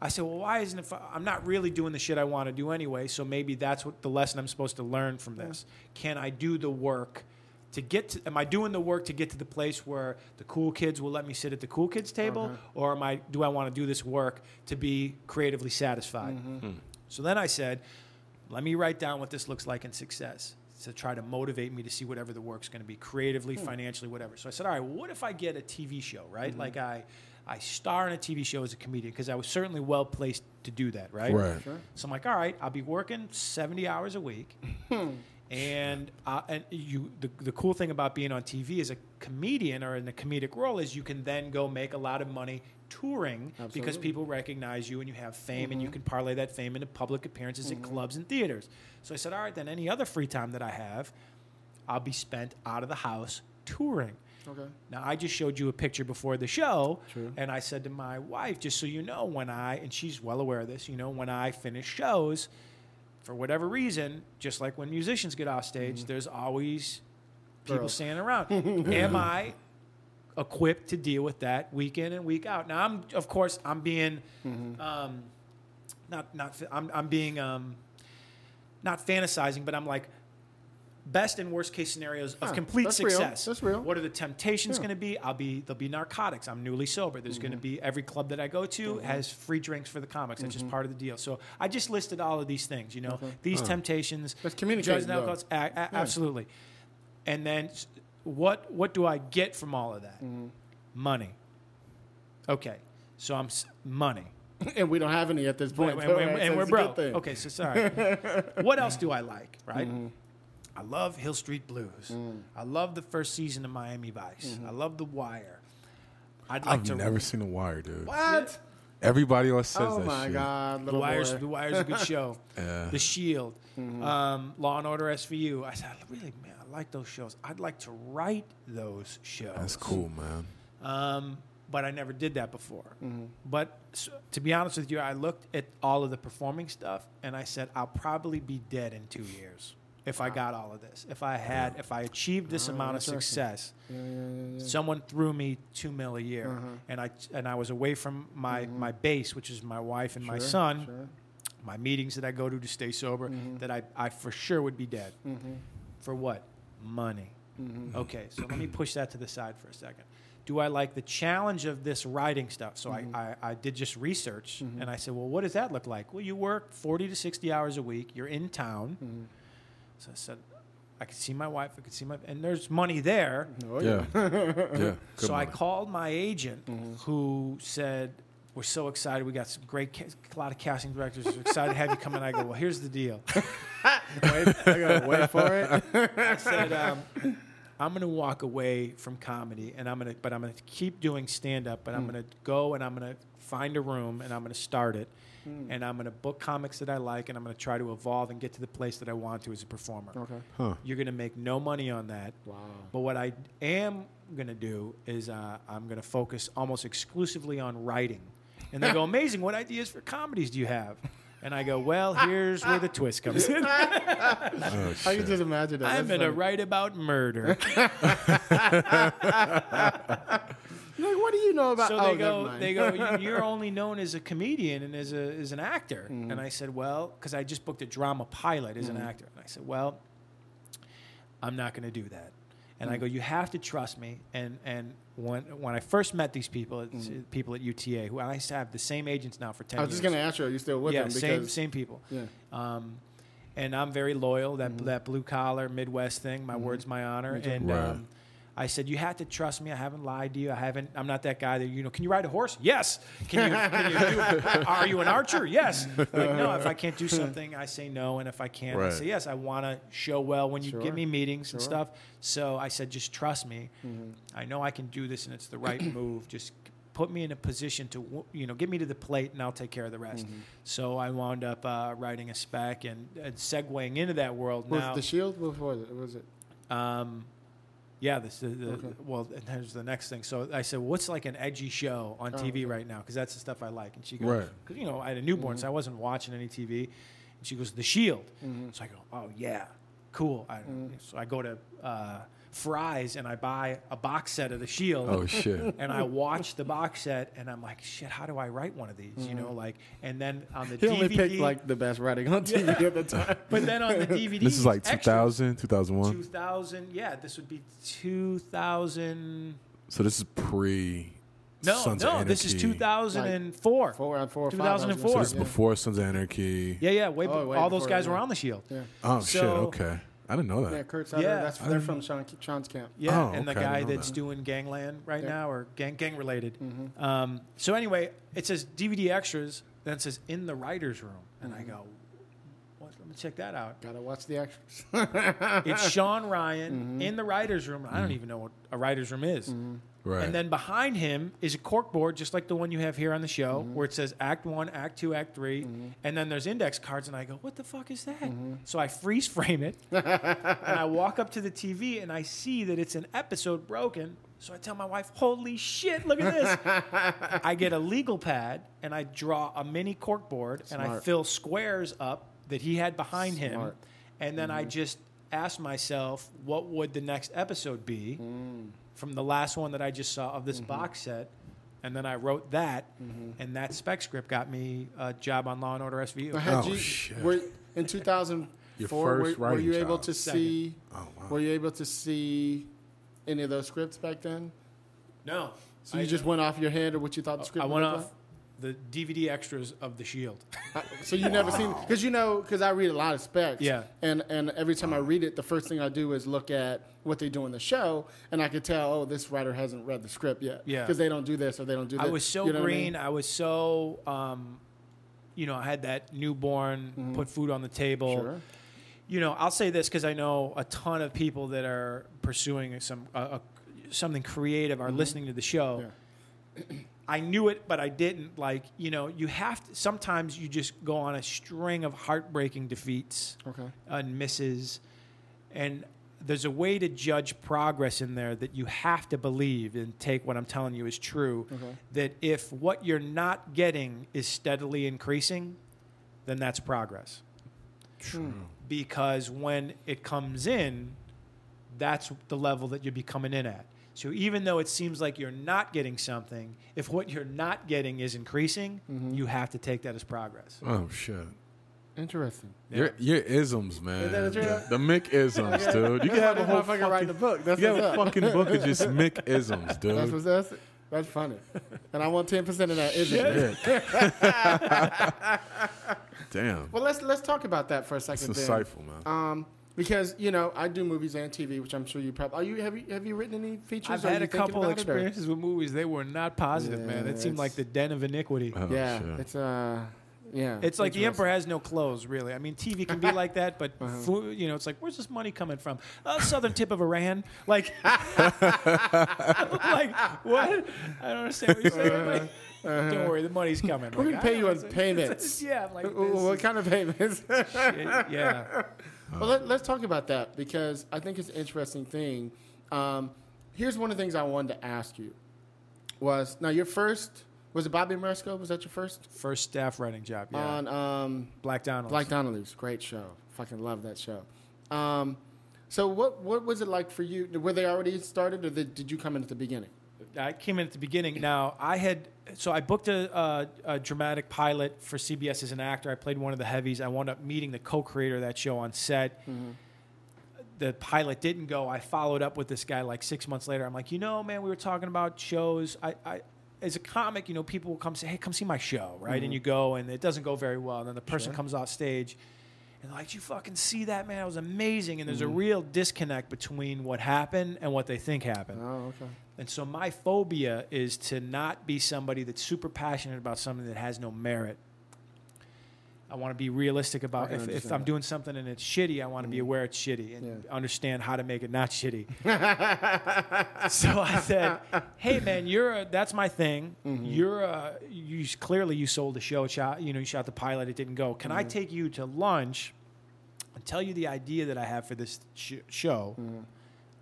I said, well, why isn't it? Fu- I'm not really doing the shit I want to do anyway. So maybe that's what the lesson I'm supposed to learn from this. Can I do the work? To get to, am I doing the work to get to the place where the cool kids will let me sit at the cool kids table, mm-hmm. or am I? Do I want to do this work to be creatively satisfied? Mm-hmm. Hmm. So then I said, let me write down what this looks like in success to try to motivate me to see whatever the work's going to be creatively, hmm. financially, whatever. So I said, all right, what if I get a TV show, right? Mm-hmm. Like I, I star in a TV show as a comedian because I was certainly well placed to do that, right? Right. So I'm like, all right, I'll be working 70 hours a week. Hmm. And uh, and you the, the cool thing about being on TV as a comedian or in a comedic role is you can then go make a lot of money touring because Absolutely. Mm-hmm. people recognize you and you have fame and you can parlay that fame into public appearances at clubs and theaters. So I said, all right, then any other free time that I have, I'll be spent out of the house touring. Okay. Now I just showed you a picture before the show, True. and I said to my wife, just so you know, when I and she's well aware of this, you know, when I finish shows, for whatever reason, just like when musicians get off stage, there's always people Girls. standing around. Am I equipped to deal with that week in and week out? Now I'm, of course, I'm being, um, not not I'm I'm being um, not fantasizing, but I'm like best and worst case scenarios of Huh, complete that's real. success. That's real. What are the temptations Yeah. going to be? I'll be there'll be narcotics. I'm newly sober. There's going to Mm-hmm. be every club that I go to has free drinks for the comics. That's Mm-hmm. just part of the deal. So I just listed all of these things. You know, these temptations, That's communicating, drugs and a- a- absolutely. And then what what do I get from all of that? Mm-hmm. Money. Okay, so I'm s- money. and we don't have any at this point. And, so and- and we're that's a good broke. Okay, so sorry. what else do I like? Right. Mm-hmm. I love Hill Street Blues. Mm. I love the first season of Miami Vice. Mm-hmm. I love The Wire. I'd like I've to never seen The wire, dude. What? Everybody always says Oh that my shit. God, The little Wire's, boy. the Wire's a good show. Yeah. The Shield, um, Law and Order SVU. I said, really, man, I like those shows. I'd like to write those shows. That's cool, man. Um, but I never did that before. But s to be honest with you, I looked at all of the performing stuff and I said, I'll probably be dead in two years if I got all of this. If I had, if I achieved this oh, amount of success, someone threw me two mil a year, uh-huh. and I and I was away from my mm-hmm. my base, which is my wife and my Sure, son sure. my meetings that I go to to stay sober, mm-hmm. that I, I for sure would be dead. Mm-hmm. For what? Money. Okay, so let me push that to the side for a second. Do I like the challenge of this writing stuff? So I, I, I did just research and I said, well, what does that look like? Well, you work 40 to 60 hours a week, you're in town. So I said, I could see my wife, I could see my, and there's money there. Oh, Yeah. yeah. Good So I called my agent, who said, "We're so excited. We got some great, ca- a lot of casting directors. We're excited to have you come in." I go, "Well, here's the deal." Wait, I gotta wait for it. I said, um, "I'm going to walk away from comedy, and I'm going to, but I'm going to keep doing stand up. But I'm going to go and I'm going to find a room and I'm going to start it." And I'm going to book comics that I like, and I'm going to try to evolve and get to the place that I want to as a performer. Okay. Huh. You're going to make no money on that. Wow. But what I am going to do is uh, I'm going to focus almost exclusively on writing. And they go, amazing. What ideas for comedies do you have? And I go, well, here's where the twist comes in. Oh, I can just imagine that. I'm That's going to write about murder. Like, what do you know about? so oh, they never go, they go. "You- You're only known as a comedian and as a as an actor. Mm-hmm. And I said, well, because I just booked a drama pilot as an actor. And I said, well, I'm not going to do that. And I Mm. go, you have to trust me. And and when when I first met these people, it's, uh, people at UTA, who I used to have the same agents now for ten Mm. I was years. just gonna ask you, are you still with yeah, them? same same people. yeah. Um, and I'm very loyal. That Mm-hmm. that blue collar Midwest thing. My word's my honor. And Right. um, I said, you have to trust me. I haven't lied to you. I haven't. I'm not that guy that you know. Can you ride a horse? Yes. Can you? Can you do, are you an archer? Yes. Like no. If I can't do something, I say no. And if I can, I Right. say yes. I want to show well when you Sure. give me meetings and stuff. So I said, just trust me. Mm-hmm. I know I can do this, and it's the right move. Just put me in a position to you know get me to the plate and I'll take care of the rest. Mm-hmm. So I wound up uh, writing a spec and, and segueing into that world Was now. the Shield? What was it? Was it? um, yeah, this the, the Okay. well. And here's the next thing. So I said, "What's like an edgy show on Oh, TV okay. right now?" Because that's the stuff I like. And she goes, Right. "Because you know I had a newborn, Mm-hmm. so I wasn't watching any TV." And she goes, "The Shield." So I go, "Oh yeah, cool." I, Mm-hmm. So I go to uh, Fry's and I buy a box set of The Shield. Oh shit. and I watch the box set, and I'm like, "Shit, how do I write one of these?" You know, like, and then on the Mm-hmm. He DVD, only picked like the best writing on TV at the time. but then on the DVD, This is like extras, 2000, 2001. 2000, yeah, this would be 2000. So this is pre. No, Sons no, of this is Anarchy. 2004. Four and four or five. I was gonna 2004. So this is yeah. before Sons of Anarchy. Yeah, yeah, way, Oh, be- way all those before, guys yeah. were on the Shield. Yeah. Oh shit. Okay. I didn't know that. Yeah, Kurt Sutter. Yeah. That's they're from Sean, Sean's camp. Yeah, Oh, and the okay, guy that's that. doing Gangland right Yeah. now, or gang gang related. Mm-hmm. Um, so anyway, it says DVD extras. Then it says in the writers' room, and Mm-hmm. I go, what? Let me check that out. Gotta watch the extras. It's Sean Ryan Mm-hmm. in the writers' room. I don't even know what a writers' room is. Right. And then behind him is a cork board, just like the one you have here on the show, Mm-hmm. where it says Act One, Act Two, Act 3 and then there's index cards. And I go, "What the fuck is that?" Mm-hmm. So I freeze frame it, and I walk up to the TV, and I see that it's an episode broken. So I tell my wife, "Holy shit, look at this!" I get a legal pad, and I draw a mini cork board, and I fill squares up that he had behind him, and then I mm-hmm. just asked myself, "What would the next episode be?" Mm. from the last one that I just saw of this Mm-hmm. box set. And then I wrote that, mm-hmm. and that spec script got me a job on Law and Order SVU. Oh, you, shit. Were, in 2004, Your were, first were writing you able to Second. see? Oh, wow. Were you able to see any of those scripts back then? No, So you I- just went off your head or what you thought the uh, script I went look off the DVD extras of The Shield. So you never seen because you know because I read a lot of specs. Yeah. And and every time I read it, the first thing I do is look at what they do in the show, and I could tell, oh, this writer hasn't read the script yet. Yeah. Because they don't do this or they don't do that. I was so You know what I green. mean? I, was so, um, you know, I had that newborn, put food on the table. Mm-hmm. Sure. You know, I'll say this because I know a ton of people that are pursuing some uh, uh, something creative are listening to the show. Mm-hmm. Yeah. I knew it, but I didn't. Like, you know, you have to, sometimes you just go on a string of heartbreaking defeats Okay. and misses. And there's a way to judge progress in there that you have to believe and take what I'm telling you is true. That if what you're not getting is steadily increasing, then that's progress. True. Because when it comes in, that's the level that you'll be coming in at. So even though it seems like you're not getting something, if what you're not getting is increasing, you have to take that as progress. Oh shit. Interesting. Your your isms, man. that what the Mick isms, dude. You can have a whole motherfucker fucking, write the book. That's you have a fucking book of just Mick isms, dude. That's dude. what's that's, that's funny. And I want ten percent of that. Isn't it? Damn. Well, let's let's talk about that for a It's second. then. insightful, man. Um, because you know I do movies and TV, which I'm sure you probably. Are you have you have you written any features? I've Are had you a couple about it, or- experiences with movies. They were not positive, Yeah, man. It seemed like the den of iniquity. Oh, yeah, shit. it's uh, yeah. It's like the emperor has no clothes, really. I mean, TV can be like that, but Uh-huh. fu- you know, it's like, where's this money coming from? Uh, southern tip of Iran. Like, like what? I don't understand what you're saying. Like, Don't worry, the money's coming. We Like, can I pay you on payments. yeah, I'm like this What is kind of payments? shit. Yeah. Well, let, let's talk about that because I think it's an interesting thing. Um, here's one of the things I wanted to ask you was now your first was it Bobby Moresco? Was that your first First staff writing job. Yeah. on um, Black Donald. Black Donnelly's? Great show. Fucking love that show. Um, so what what was it like for you? Were they already started, or did you come in at the beginning? I came in at the beginning. Now I had so I booked a, a, a dramatic pilot for CBS as an actor. I played one of the heavies. I wound up meeting the co-creator of that show on set. Mm-hmm. The pilot didn't go. I followed up with this guy like six months later. I'm like, you know, man, we were talking about shows. I, I as a comic, you know, people will come say, hey, come see my show, right? And mm-hmm. you go, and it doesn't go very well. And then the person comes off stage. And like, you fucking see that, man? It was amazing. And there's a mm-hmm. real disconnect between what happened and what they think happened. Oh, okay. And so my phobia is to not be somebody that's super passionate about something that has no merit. I want to be realistic about if, if I'm that. doing something and it's shitty, I want to be aware it's shitty and Yeah. understand how to make it not shitty. so I said, "Hey man, you're a, that's my thing. Mm-hmm. You're a, you clearly you sold the show, shot you know you shot the pilot, it didn't go. Can I Mm-hmm. take you to lunch and tell you the idea that I have for this sh- show? Mm-hmm.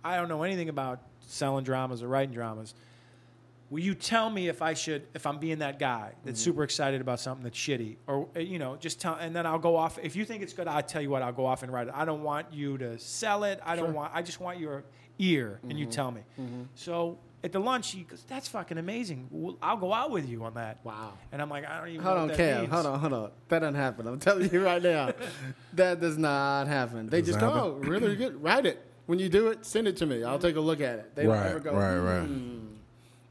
I don't know anything about selling dramas or writing dramas. Will you tell me if I should, if I'm being that guy that's mm-hmm. super excited about something that's shitty, or uh, you know, just tell, and then I'll go off. If you think it's good, I'll tell you what. I'll go off and write it. I don't want you to sell it. I don't want. I just want your ear, and you mm-hmm. tell me. Mm-hmm. So at the lunch, he goes, "That's fucking amazing. Well, I'll go out with you on that." Wow. And I'm like, I don't even Hold know on, what that Cam. means. Hold on, hold on. That doesn't happen. I'm telling you right now. that does not happen. They Does just go, oh, really good. Write it. When you do it, send it to me. I'll take a look at it. They don't ever Right, go, right, right. "Hmm."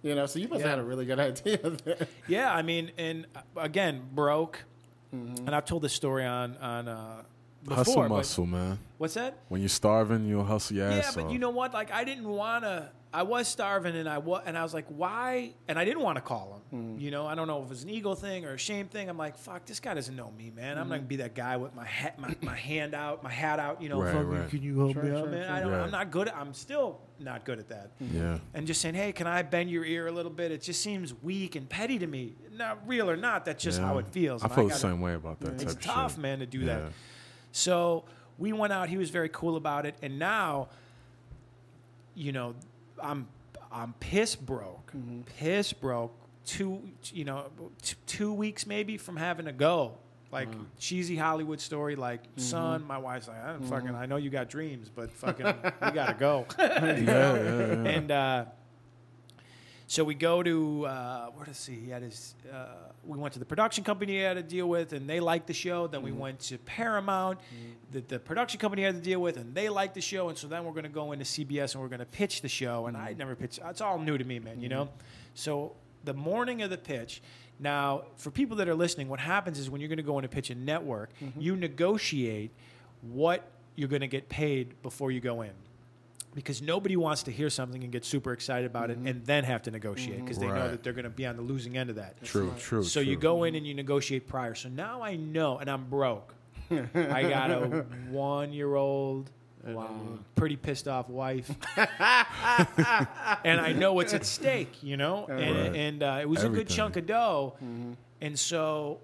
You know, so you must Yeah. have had a really good idea. there. Yeah, I mean, and uh, again, broke. And I've told this story on on uh, before. Hustle muscle, man. What's that? When you're starving, you'll hustle your Yeah, ass Yeah, but off. you know what? Like, I didn't want to. I was starving, and I was, and I was like, why? And I didn't want to call him. Mm-hmm. You know, I don't know if it was an ego thing or a shame thing. I'm like, fuck, this guy doesn't know me, man. I'm not mm-hmm. gonna be that guy with my hat, my, my hand out, my hat out. You know, Right, right. can you help Sure, me out, sure, man? sure. I don't, Right. I'm not good. At, I'm still not good at that. Mm-hmm. yeah. And just saying, hey, can I bend your ear a little bit? It just seems weak and petty to me. Not real or not, that's just yeah. how it feels. I feel the gotta- same way about that it's type of tough, shit. man, to do Yeah. that. So we went out. He was very cool about it, and now, you know, I'm I'm piss broke, mm-hmm. piss broke. Two, you know, t- two weeks maybe from having to go. Like mm. cheesy Hollywood story, like mm-hmm. son, my wife's like, I don't fucking, mm-hmm. I know you got dreams, but fucking, we gotta go. Yeah, yeah, yeah. and uh, so we go to uh, where to see? He had his. Uh, we went to the production company he had to deal with, and they liked the show. Then we mm-hmm. went to Paramount, mm-hmm. that the production company had to deal with, and they liked the show. And so then we're going to go into CBS and we're going to pitch the show. And I mm-hmm. never pitched. It's all new to me, man. You know. So the morning of the pitch. Now, for people that are listening, what happens is when you're going to go in and pitch a network, you negotiate what you're going to get paid before you go in because nobody wants to hear something and get super excited about it and then have to negotiate because they know that they're going to be on the losing end of that. True, true. So you go in and you negotiate prior. So now I know, and I'm broke. I got a one year old Wow. pretty pissed off wife, and I know what's at stake, you know, and, Right. and uh, it was a good chunk of dough, and so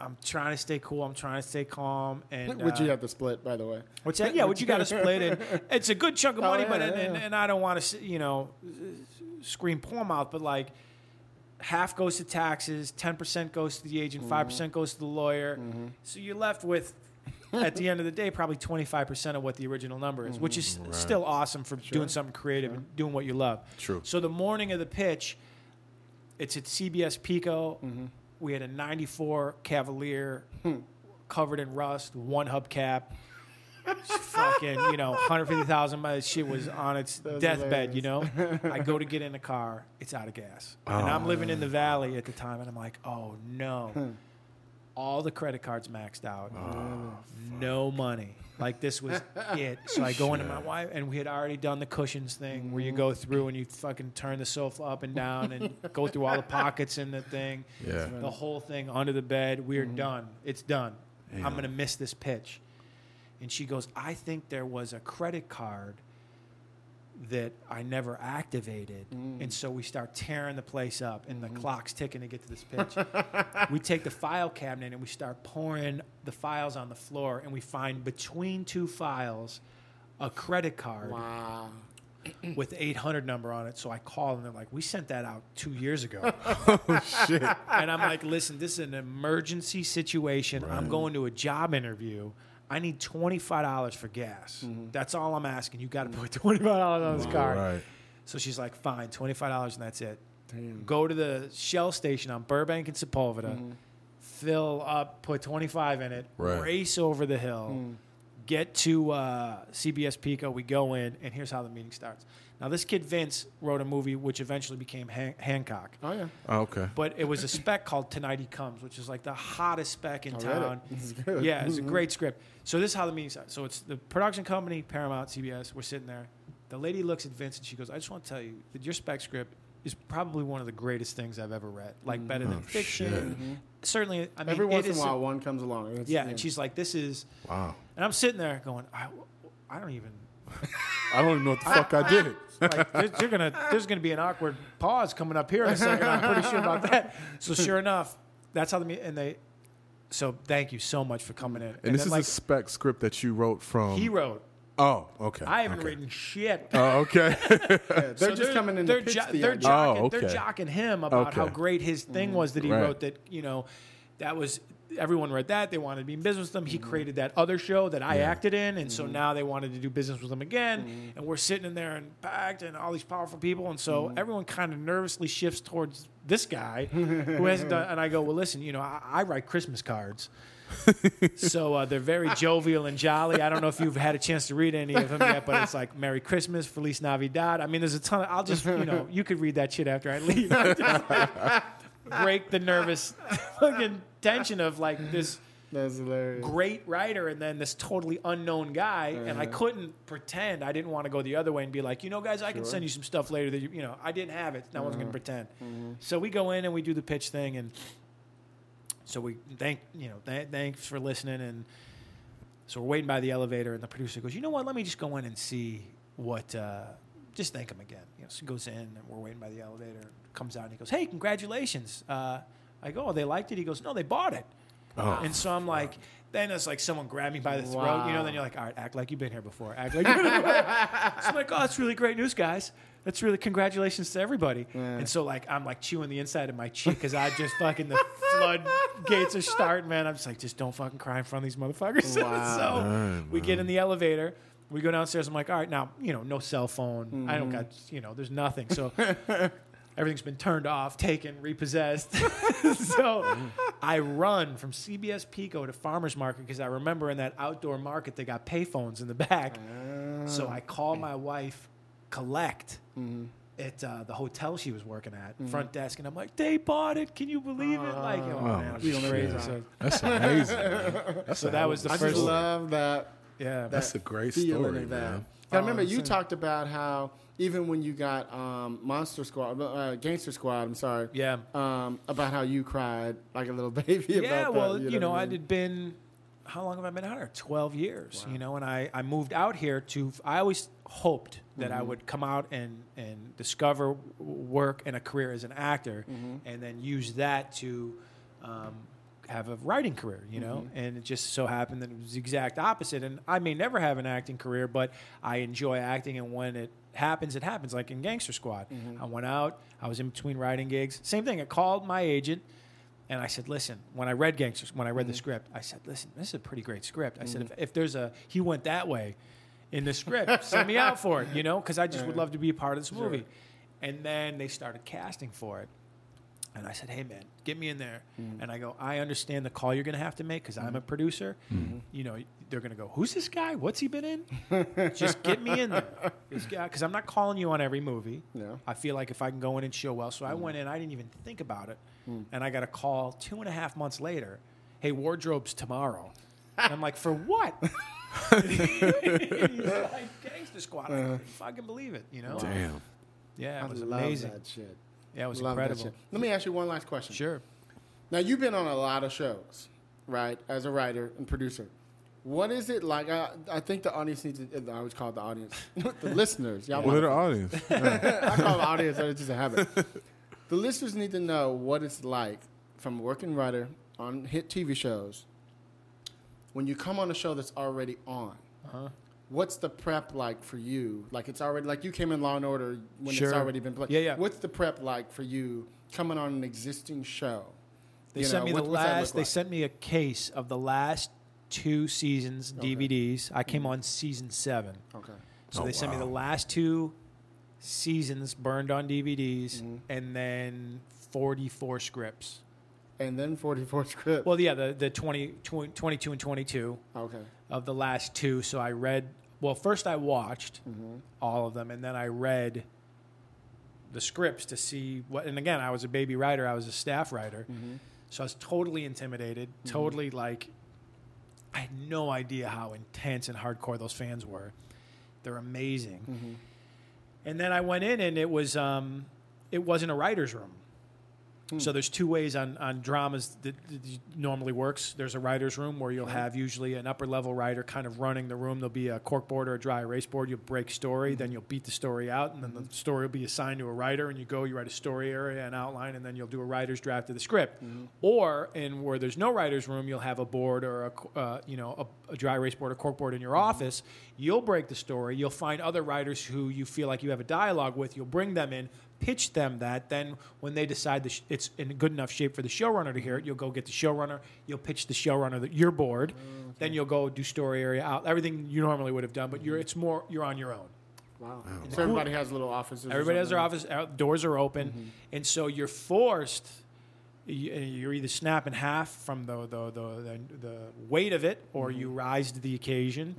I'm trying to stay cool. I'm trying to stay calm, and Would you uh, have to split, by the way? What's that? Yeah, what you got to split it. It's a good chunk of Oh, money, yeah, but and, yeah, and, yeah. and I don't want to, you know, scream poor mouth, but like half goes to taxes, ten percent goes to the agent, Mm-hmm. 5 percent goes to the lawyer. So you're left with. At the end of the day, probably 25% of what the original number is, which is still awesome for doing something creative and doing what you love. True. So the morning of the pitch, it's at CBS Pico. Mm-hmm. We had a 94 Cavalier Hmm. covered in rust, one hubcap. fucking, you know, 150,000 miles. Shit was on its That's deathbed, you know? I go to get in the car, it's out of gas. And I'm living in the valley at the time, and I'm like, oh no. All the credit cards maxed out. no money. Like this was it. So I go into my wife, and we had already done the cushions thing where you go through mm. and you fucking turn the sofa up and down and go through all the pockets in the thing Yeah. the whole thing under the bed. We're mm-hmm. done. It's done. I'm gonna miss this pitch. And she goes, I think there was a credit card that I never activated. Mm. And so we start tearing the place up and the mm-hmm. clock's ticking to get to this pitch. we take the file cabinet and we start pouring the files on the floor and we find between two files a credit card Wow. with 800 number on it. So I call and they're like, "We sent that out two years ago." oh Shit. and I'm like, "Listen, this is an emergency situation. I'm going to a job interview. I need twenty five dollars for gas. Mm-hmm. That's all I'm asking. You got to put twenty five dollars on this car. Right. So she's like, "Fine, twenty five dollars, and that's it." Go to the Shell station on Burbank and Sepulveda. Mm-hmm. Fill up, put 25 in it, Right. race over the hill, mm. get to uh, CBS Pico. We go in, and here's how the meeting starts. Now, this kid Vince wrote a movie which eventually became Han- Hancock, Oh, yeah. Oh, okay. but it was a spec called Tonight He Comes, which is like the hottest spec in I read it. town. This is good. Yeah, it's a mm-hmm. great script. So this is how the meeting starts. So it's the production company, Paramount, CBS. We're sitting there. The lady looks at Vince and she goes, "I just want to tell you that your spec script is probably one of the greatest things I've ever read. Like better mm-hmm. than Oh, fiction. Mm-hmm. Certainly, I mean, Every it once in a is- while, one comes along. It's- Yeah, and she's like, "This is," Wow. and I'm sitting there going, "I, I don't even." I don't even know what the fuck I did. Like, there's, you're gonna, there's gonna be an awkward pause coming up here in a second. I'm pretty sure about that. So sure enough, that's how the and they. So thank you so much for coming in. And, this then, is like a spec script that you wrote from. he wrote. Oh, okay. I haven't okay. written shit. Oh, okay. Yeah, they're So just coming in they're to pitch jo- the they're oh, jocking, Oh, they're jocking him about how great his thing mm-hmm. was that he Right. wrote. That you know, that was everyone read that they wanted to be in business with him. He mm-hmm. created that other show that I Yeah. acted in, and so mm-hmm. now they wanted to do business with him again. Mm-hmm. And we're sitting in there and packed, and all these powerful people, and so everyone kind of nervously shifts towards this guy who hasn't done. And I go, well, listen, you know, I, I write Christmas cards. so uh, they're very jovial and jolly. I don't know if you've had a chance to read any of them yet, but it's like Merry Christmas, Feliz Navidad. I mean, there's a ton. Of, I'll just you know you could read that shit after I leave. Break the nervous fucking tension of like this great writer and then this totally unknown guy and I couldn't pretend. I didn't want to go the other way and be like you know guys I can send you some stuff later that you, you know I didn't have it. And I wasn't going to pretend. So we go in and we do the pitch thing and so we thank you know th- thanks for listening and so we're waiting by the elevator and the producer goes you know what? Let me just go in and see what uh, just thank him again. You know so he goes in and we're waiting by the elevator comes out and he goes hey congratulations. Uh, I go oh they liked it he goes no they bought it Oh, and so I'm like, then it's like someone grabbed me by the throat, you know. Then you're like, all right, act like you've been here before. Act like you've been here before. so I'm like, oh, that's really great news, guys. That's really congratulations to everybody. And so like, I'm like chewing the inside of my cheek because I just fucking the floodgates are starting, man. I'm just like, just don't fucking cry in front of these motherfuckers. Wow. so Man, we get in the mm. elevator. We go downstairs. I'm like, all right, now you know, no cell phone. I don't mm-hmm. got, you know, there's nothing. So everything's been turned off, taken, repossessed. so I run from CBS Pico to Farmers Market because I remember in that outdoor market they got payphones in the back. So I call my wife, collect. At uh, the hotel she was working at, front desk, and I'm like, "They bought it! Can you believe it?" Like, oh, man, it was shit. crazy. So, that's amazing. That's so a that was of the I a just first. story. love that. yeah, That's a great story, of that. man. I remember Oh, you talked about how even when you got um, Monster Squad, uh, Gangster Squad, I'm sorry, yeah. um, about how you cried like a little baby. Yeah, about well, that, you know, what I I'd mean? had been how long have I been out here? 12 years, you know, and I, I moved out here to, I always hoped that I would come out and, and discover work and a career as an actor and then use that to um, have a writing career, you know, mm-hmm. and it just so happened that it was the exact opposite. And I may never have an acting career, but I enjoy acting. And when it happens, it happens, like in Gangster Squad. Mm-hmm. I went out, I was in between writing gigs. Same thing, I called my agent. And I said, listen, when I read Gangsters, when I read the mm-hmm. script, I said, listen, this is a pretty great script. I said, if, if there's a, he went that way in the script, send me out for it, you know, because I just would love to be a part of this movie. And then they started casting for it. And I said, hey, man, get me in there. Mm. And I go, I understand the call you're going to have to make because I'm a mm-hmm. producer. Mm-hmm. You know, they're going to go, who's this guy? What's he been in? Just get me in there. Because I'm not calling you on every movie. Yeah. I feel like if I can go in and show well. So I mm-hmm. went in, I didn't even think about it. Mm. And I got a call two and a half months later hey, wardrobe's tomorrow. And I'm like, for what? He's like, Gangster Squad. I couldn't fucking believe it, you know? Damn. Yeah, I it was love amazing. that shit. Yeah, it was Love that incredible. shit. Let me ask you one last question. Sure. Now you've been on a lot of shows, right? As a writer and producer, what is it like? I, I think the audience needs. To, I always call it the audience, the listeners. Y'all, What are the motherfuckers. audience? I call it audience. It's just a habit. The listeners need to know what it's like from a working writer on hit TV shows. When you come on a show that's already on, Uh-huh. What's the prep like for you? Like it's already like you came in Law and Order when Sure. it's already been played. Yeah, yeah. What's the prep like for you coming on an existing show? They You sent know, me what- the what's that last. They like? sent me a case of the last two seasons DVDs. I Mm-hmm. came on season seven, Okay. so Oh, they sent me the last two seasons burned on DVDs, Mm-hmm. and then forty-four scripts. And then 44 script. Well, yeah, the the 20, 20 22 and twenty-two okay. of the last two. So I read. Well, first I watched Mm-hmm. all of them, and then I read the scripts to see what. And again, I was a baby writer. I was a staff writer, Mm-hmm. so I was totally intimidated. Totally like, I had no idea how intense and hardcore those fans were. They're amazing. Mm-hmm. And then I went in, and it was um, it wasn't a writer's room. Hmm. So there's two ways on, on dramas that, that normally works. There's a writer's room where you'll have usually an upper level writer kind of running the room. There'll be a cork board or a dry erase board. You'll break story, then you'll beat the story out, and then the story will be assigned to a writer. And you go, you write a story area and outline, and then you'll do a writer's draft of the script. Or in where there's no writer's room, you'll have a board or a uh, you know a, a dry erase board or cork board in your office. You'll break the story. You'll find other writers who you feel like you have a dialogue with. You'll bring them in, pitch them that. Then when they decide the sh- it's in good enough shape for the showrunner to hear it, you'll go get the showrunner. You'll pitch the showrunner the, your board. Mm, then you'll go do story area out everything you normally would have done, but you're mm-hmm. it's more you're on your own. Wow. So everybody has little offices. Everybody has their office. Out, doors are open, mm-hmm. and so you're forced. you- You're either snap in half from the the, the, the, the weight of it, or mm-hmm. you rise to the occasion,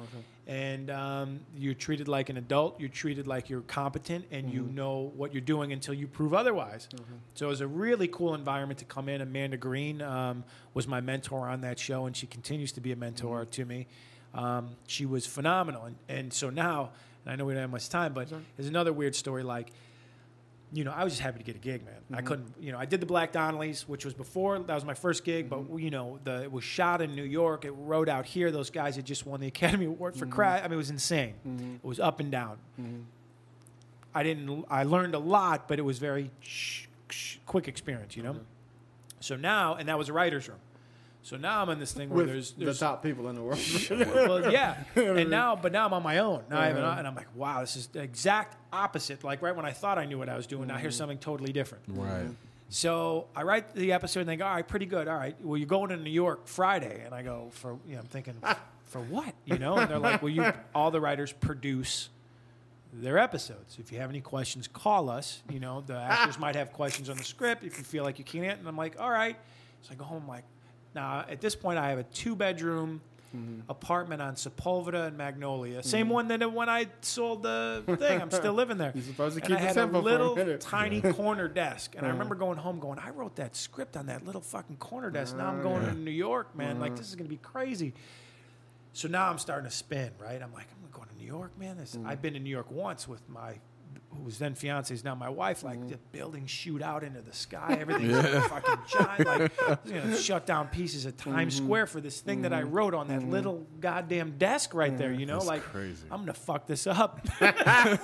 and um, you're treated like an adult. You're treated like you're competent, and you know what you're doing until you prove otherwise. So it was a really cool environment to come in. Amanda Green um, was my mentor on that show, and she continues to be a mentor to me. Um, she was phenomenal, and, and so now, and I know we don't have much time, but there's another weird story like you know, I was just happy to get a gig, man. I mm-hmm. couldn't, you know, I did the Black Donnellys, which was before that was my first gig, but mm-hmm. you know, the it was shot in New York. It rode out here. Those guys had just won the Academy Award for mm-hmm. Crash. I mean, it was insane. It was up and down. I didn't. I learned a lot, but it was very sh- sh- quick experience, you know. So now, and that was a writer's room. So now I'm in this thing where With there's, the top people in the world. well, yeah. And now, but now I'm on my own. Now I have an, and I'm like, wow, this is the exact opposite. Like right when I thought I knew what I was doing, now here's mm-hmm. something totally different. Right. So I write the episode and they go, all right, pretty good. All right, well, you're going to New York Friday. And I go, for, you know, I'm thinking, for what? You know? And they're like, well, you, all the writers produce their episodes. If you have any questions, call us. You know, the actors might have questions on the script if you feel like you can't. And I'm like, all right. So I go home, like, now at this point, I have a two bedroom mm-hmm. apartment on Sepulveda and Magnolia. Same mm-hmm. one that when I sold the thing. I'm still living there. You're supposed to and keep I it had a for a little tiny corner desk. And I uh-huh. remember going home going, I wrote that script on that little fucking corner desk. Now I'm uh-huh. going to New York, man. Like, uh-huh. this is going to be crazy. So now I'm starting to spin, right? I'm like, I'm going to New York, man. This, mm-hmm. I've been to New York once with my who was then fiance is now my wife. Like mm-hmm. the buildings shoot out into the sky. Everything's fucking giant. Like you know, shut down pieces of Times mm-hmm. Square for this thing that I mm-hmm. wrote on that little goddamn desk right there. You know, That's like crazy. I'm gonna fuck this up. I'm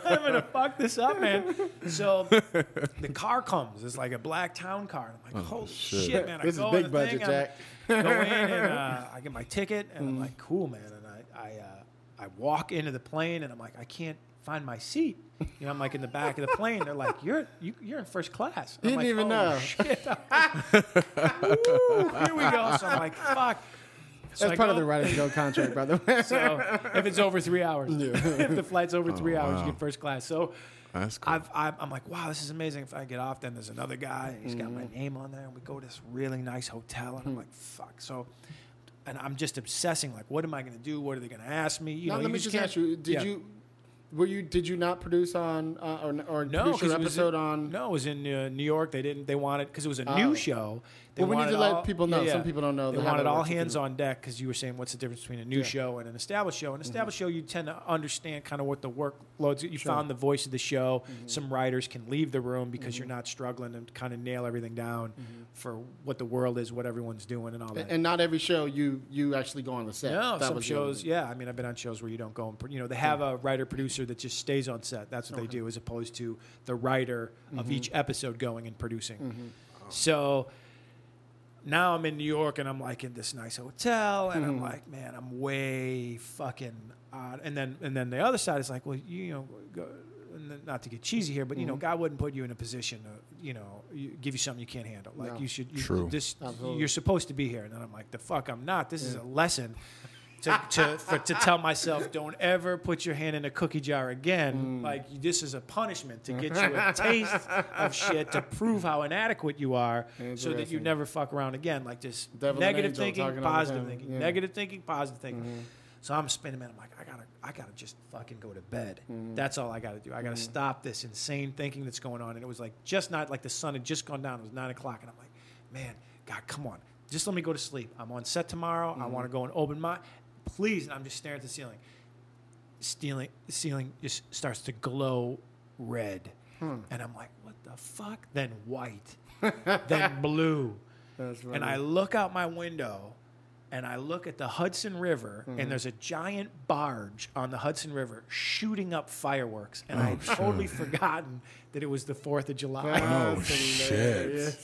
gonna fuck this up, man. So the car comes. It's like a black town car. I'm like, oh, holy shit. man! I This is big in the thing, budget, Jack. go in and uh, I get my ticket, and I'm like, cool, man. And I I, uh, I walk into the plane, and I'm like, I can't find my seat. You know, I'm like in the back of the plane. They're like, you're you, you're in first class. I'm You like, didn't even "Oh, know." Shit. Ooh, here we go. So I'm like, fuck. So That's I part of go- the Writers Guild contract, by the way. so if it's over three hours, if the flight's over three hours, wow. you get first class. So That's cool. I've, I've, I'm like, wow, this is amazing. If I get off, then there's another guy. And he's got my Mm-hmm. name on there, and we go to this really nice hotel, and I'm like, fuck. So, and I'm just obsessing, like, what am I going to do? What are they going to ask me? You Now, know, let you me just can't- ask you: Did Yeah. you, were you, did you not produce on uh, or, or No, produce 'cause your it was episode in, on? No, it was in uh, New York. They didn't. They wanted because it was a Oh. new show. They Well, we need to let all- people know. Some people don't know They how wanted all hands on deck because you were saying what's the difference between a new show and an established show. An mm-hmm. established show, you tend to understand kind of what the workloads. You found the voice of the show. Mm-hmm. Some writers can leave the room because you're mm-hmm. not struggling and kind of nail everything down for what the world is, what everyone's doing, and all that. And not every show you you actually go on the set. No, That some shows, yeah. I mean, I've been on shows where you don't go and, you know, they have a writer producer that just stays on set. That's what they do, as opposed to the writer Mm-hmm. of each episode going and producing. So now I'm in New York and I'm like in this nice hotel and Mm-hmm. I'm like, man, I'm way fucking odd. And then and then the other side is like, well, you know, go, and then- not to get cheesy here, but you Mm-hmm. know, God wouldn't put you in a position to, you know, you, give you something you can't handle. Like No. you should, you, True. this, Absolutely. you're supposed to be here. And then I'm like, the fuck, I'm not. This is a lesson to, to, for, to tell myself, don't ever put your hand in a cookie jar again. Like this is a punishment to get you a taste of shit to prove how inadequate you are, so that you never fuck around again. Like this negative thinking, talking all the positive thinking, Yeah. negative thinking, positive thinking. So I'm spinning, man. I'm like, I gotta, I gotta just fucking go to bed. That's all I gotta do. I gotta stop this insane thinking that's going on. And it was like just not like the sun had just gone down. It was nine o'clock, and I'm like, man, God, come on, just let me go to sleep. I'm on set tomorrow. I want to go and open my, please. And I'm just staring at the ceiling. Stealing, the ceiling just starts to glow red, hmm. and I'm like, what the fuck? Then white, then blue. That's And I look out my window and I look at the Hudson River, and mm-hmm. there's a giant barge on the Hudson River shooting up fireworks. And I had oh, totally forgotten that it was the 4th of July. oh shit!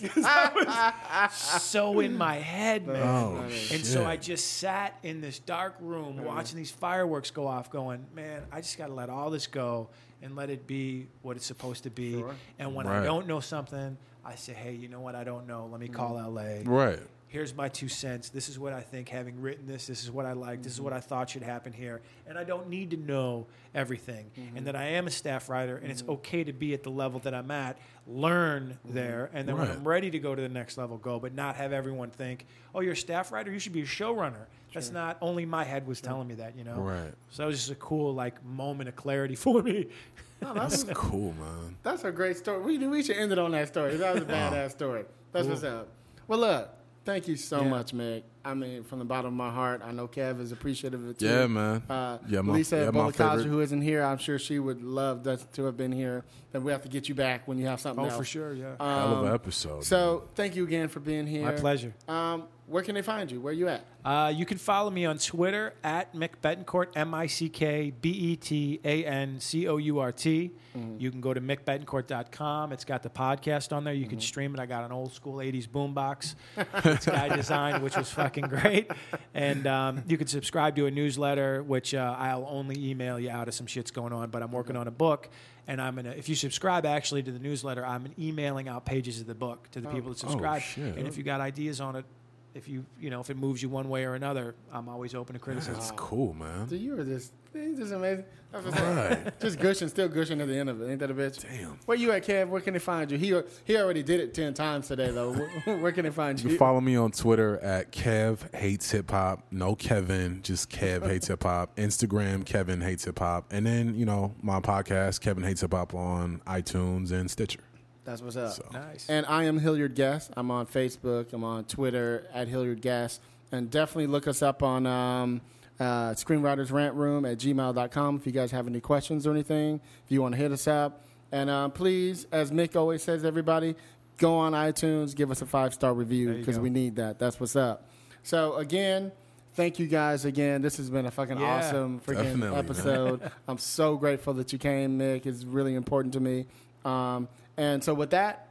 so in my head, man. Oh and so. I just sat in this dark room watching these fireworks go off, going, man, I just got to let all this go and let it be what it's supposed to be. Sure. And when I don't know something, I say, hey, you know what? I don't know. Let me call LA. Right. Here's my two cents. This is what I think. Having written this, this is what I like. This is what I thought should happen here. And I don't need to know everything. Mm-hmm. And that I am a staff writer, and it's mm-hmm. okay to be at the level that I'm at, learn mm-hmm. there, and then when I'm ready to go to the next level, go. But not have everyone think, "Oh, you're a staff writer. You should be a showrunner." That's not only my head was telling me that, you know. Right. So that was just a cool like moment of clarity for me. That's cool, man. That's a great story. We, we should end it on that story. That was a badass story. That's what's up. Well, look, thank you so Yeah. much, Meg. I mean, from the bottom of my heart, I know Kev is appreciative of it too. Yeah, man. Uh, Yeah, my- Lisa yeah, my who isn't here, I'm sure she would love that, to have been here. Then we have to get you back when you have something oh, else. for sure, yeah. Hell of Um, an episode. So thank you again for being here. My pleasure. Um, where can they find you? Where are you at? Uh, you can follow me on Twitter at Mick Betancourt, M I C K B E T A N C O U R T. You can go to mickbetancourt.com. It's got the podcast on there. You can stream it. I got an old school 80s boombox this guy designed, which was fucking great. And um, you can subscribe to a newsletter, which uh, I'll only email you out of some shit's going on. But I'm working on a book. And I'm gonna. If you subscribe actually to the newsletter, I'm emailing out pages of the book to the people that subscribe. shit. And if you got ideas on it, if you you know if it moves you one way or another, I'm always open to criticism. That's cool, man. So you were just, he's just amazing. That's what's Right. Just gushing, still gushing at the end of it. Ain't that a bitch? Damn. Where you at, Kev? Where can they find you? He he already did it ten times today, though. Where, where can they find You you? follow me on Twitter at Kev Hates Hip Hop. No Kevin, just Kev Hates Hip Hop. Instagram Kevin Hates Hip Hop, and then you know my podcast Kevin Hates Hip Hop on iTunes and Stitcher. That's what's up. So Nice. And I am Hilliard Guest. I'm on Facebook. I'm on Twitter at Hilliard Guest. And definitely look us up on um, uh, Room at gmail.com if you guys have any questions or anything, if you want to hit us up. And uh, please, as Mick always says, everybody, go on iTunes, give us a five star review because we need that. That's what's up. So, again, thank you guys again. This has been a fucking Yeah. awesome freaking episode. I'm so grateful that you came, Mick. It's really important to me. Um, and so, with that,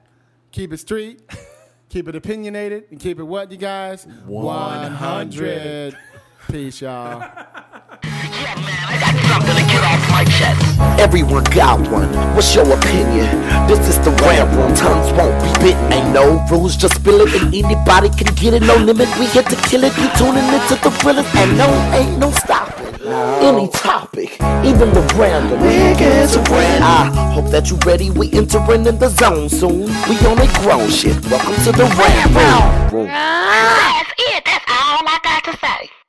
keep it street, keep it opinionated, and keep it what, you guys? 100. Peace, y'all. Yeah, man, I got something to get off my chest. Everyone got one. What's your opinion? This is the rant room. Tongues won't be bitten. Ain't no rules, just spill it, and anybody can get it. No limit. We get to kill it. You tuning into the thrillers, and no, ain't no stopping. Any topic, even the random. Niggas random. I hope that you ready. We entering in the zone soon. We on a grown shit. Welcome to the rant room. That's it. That's all I got to say.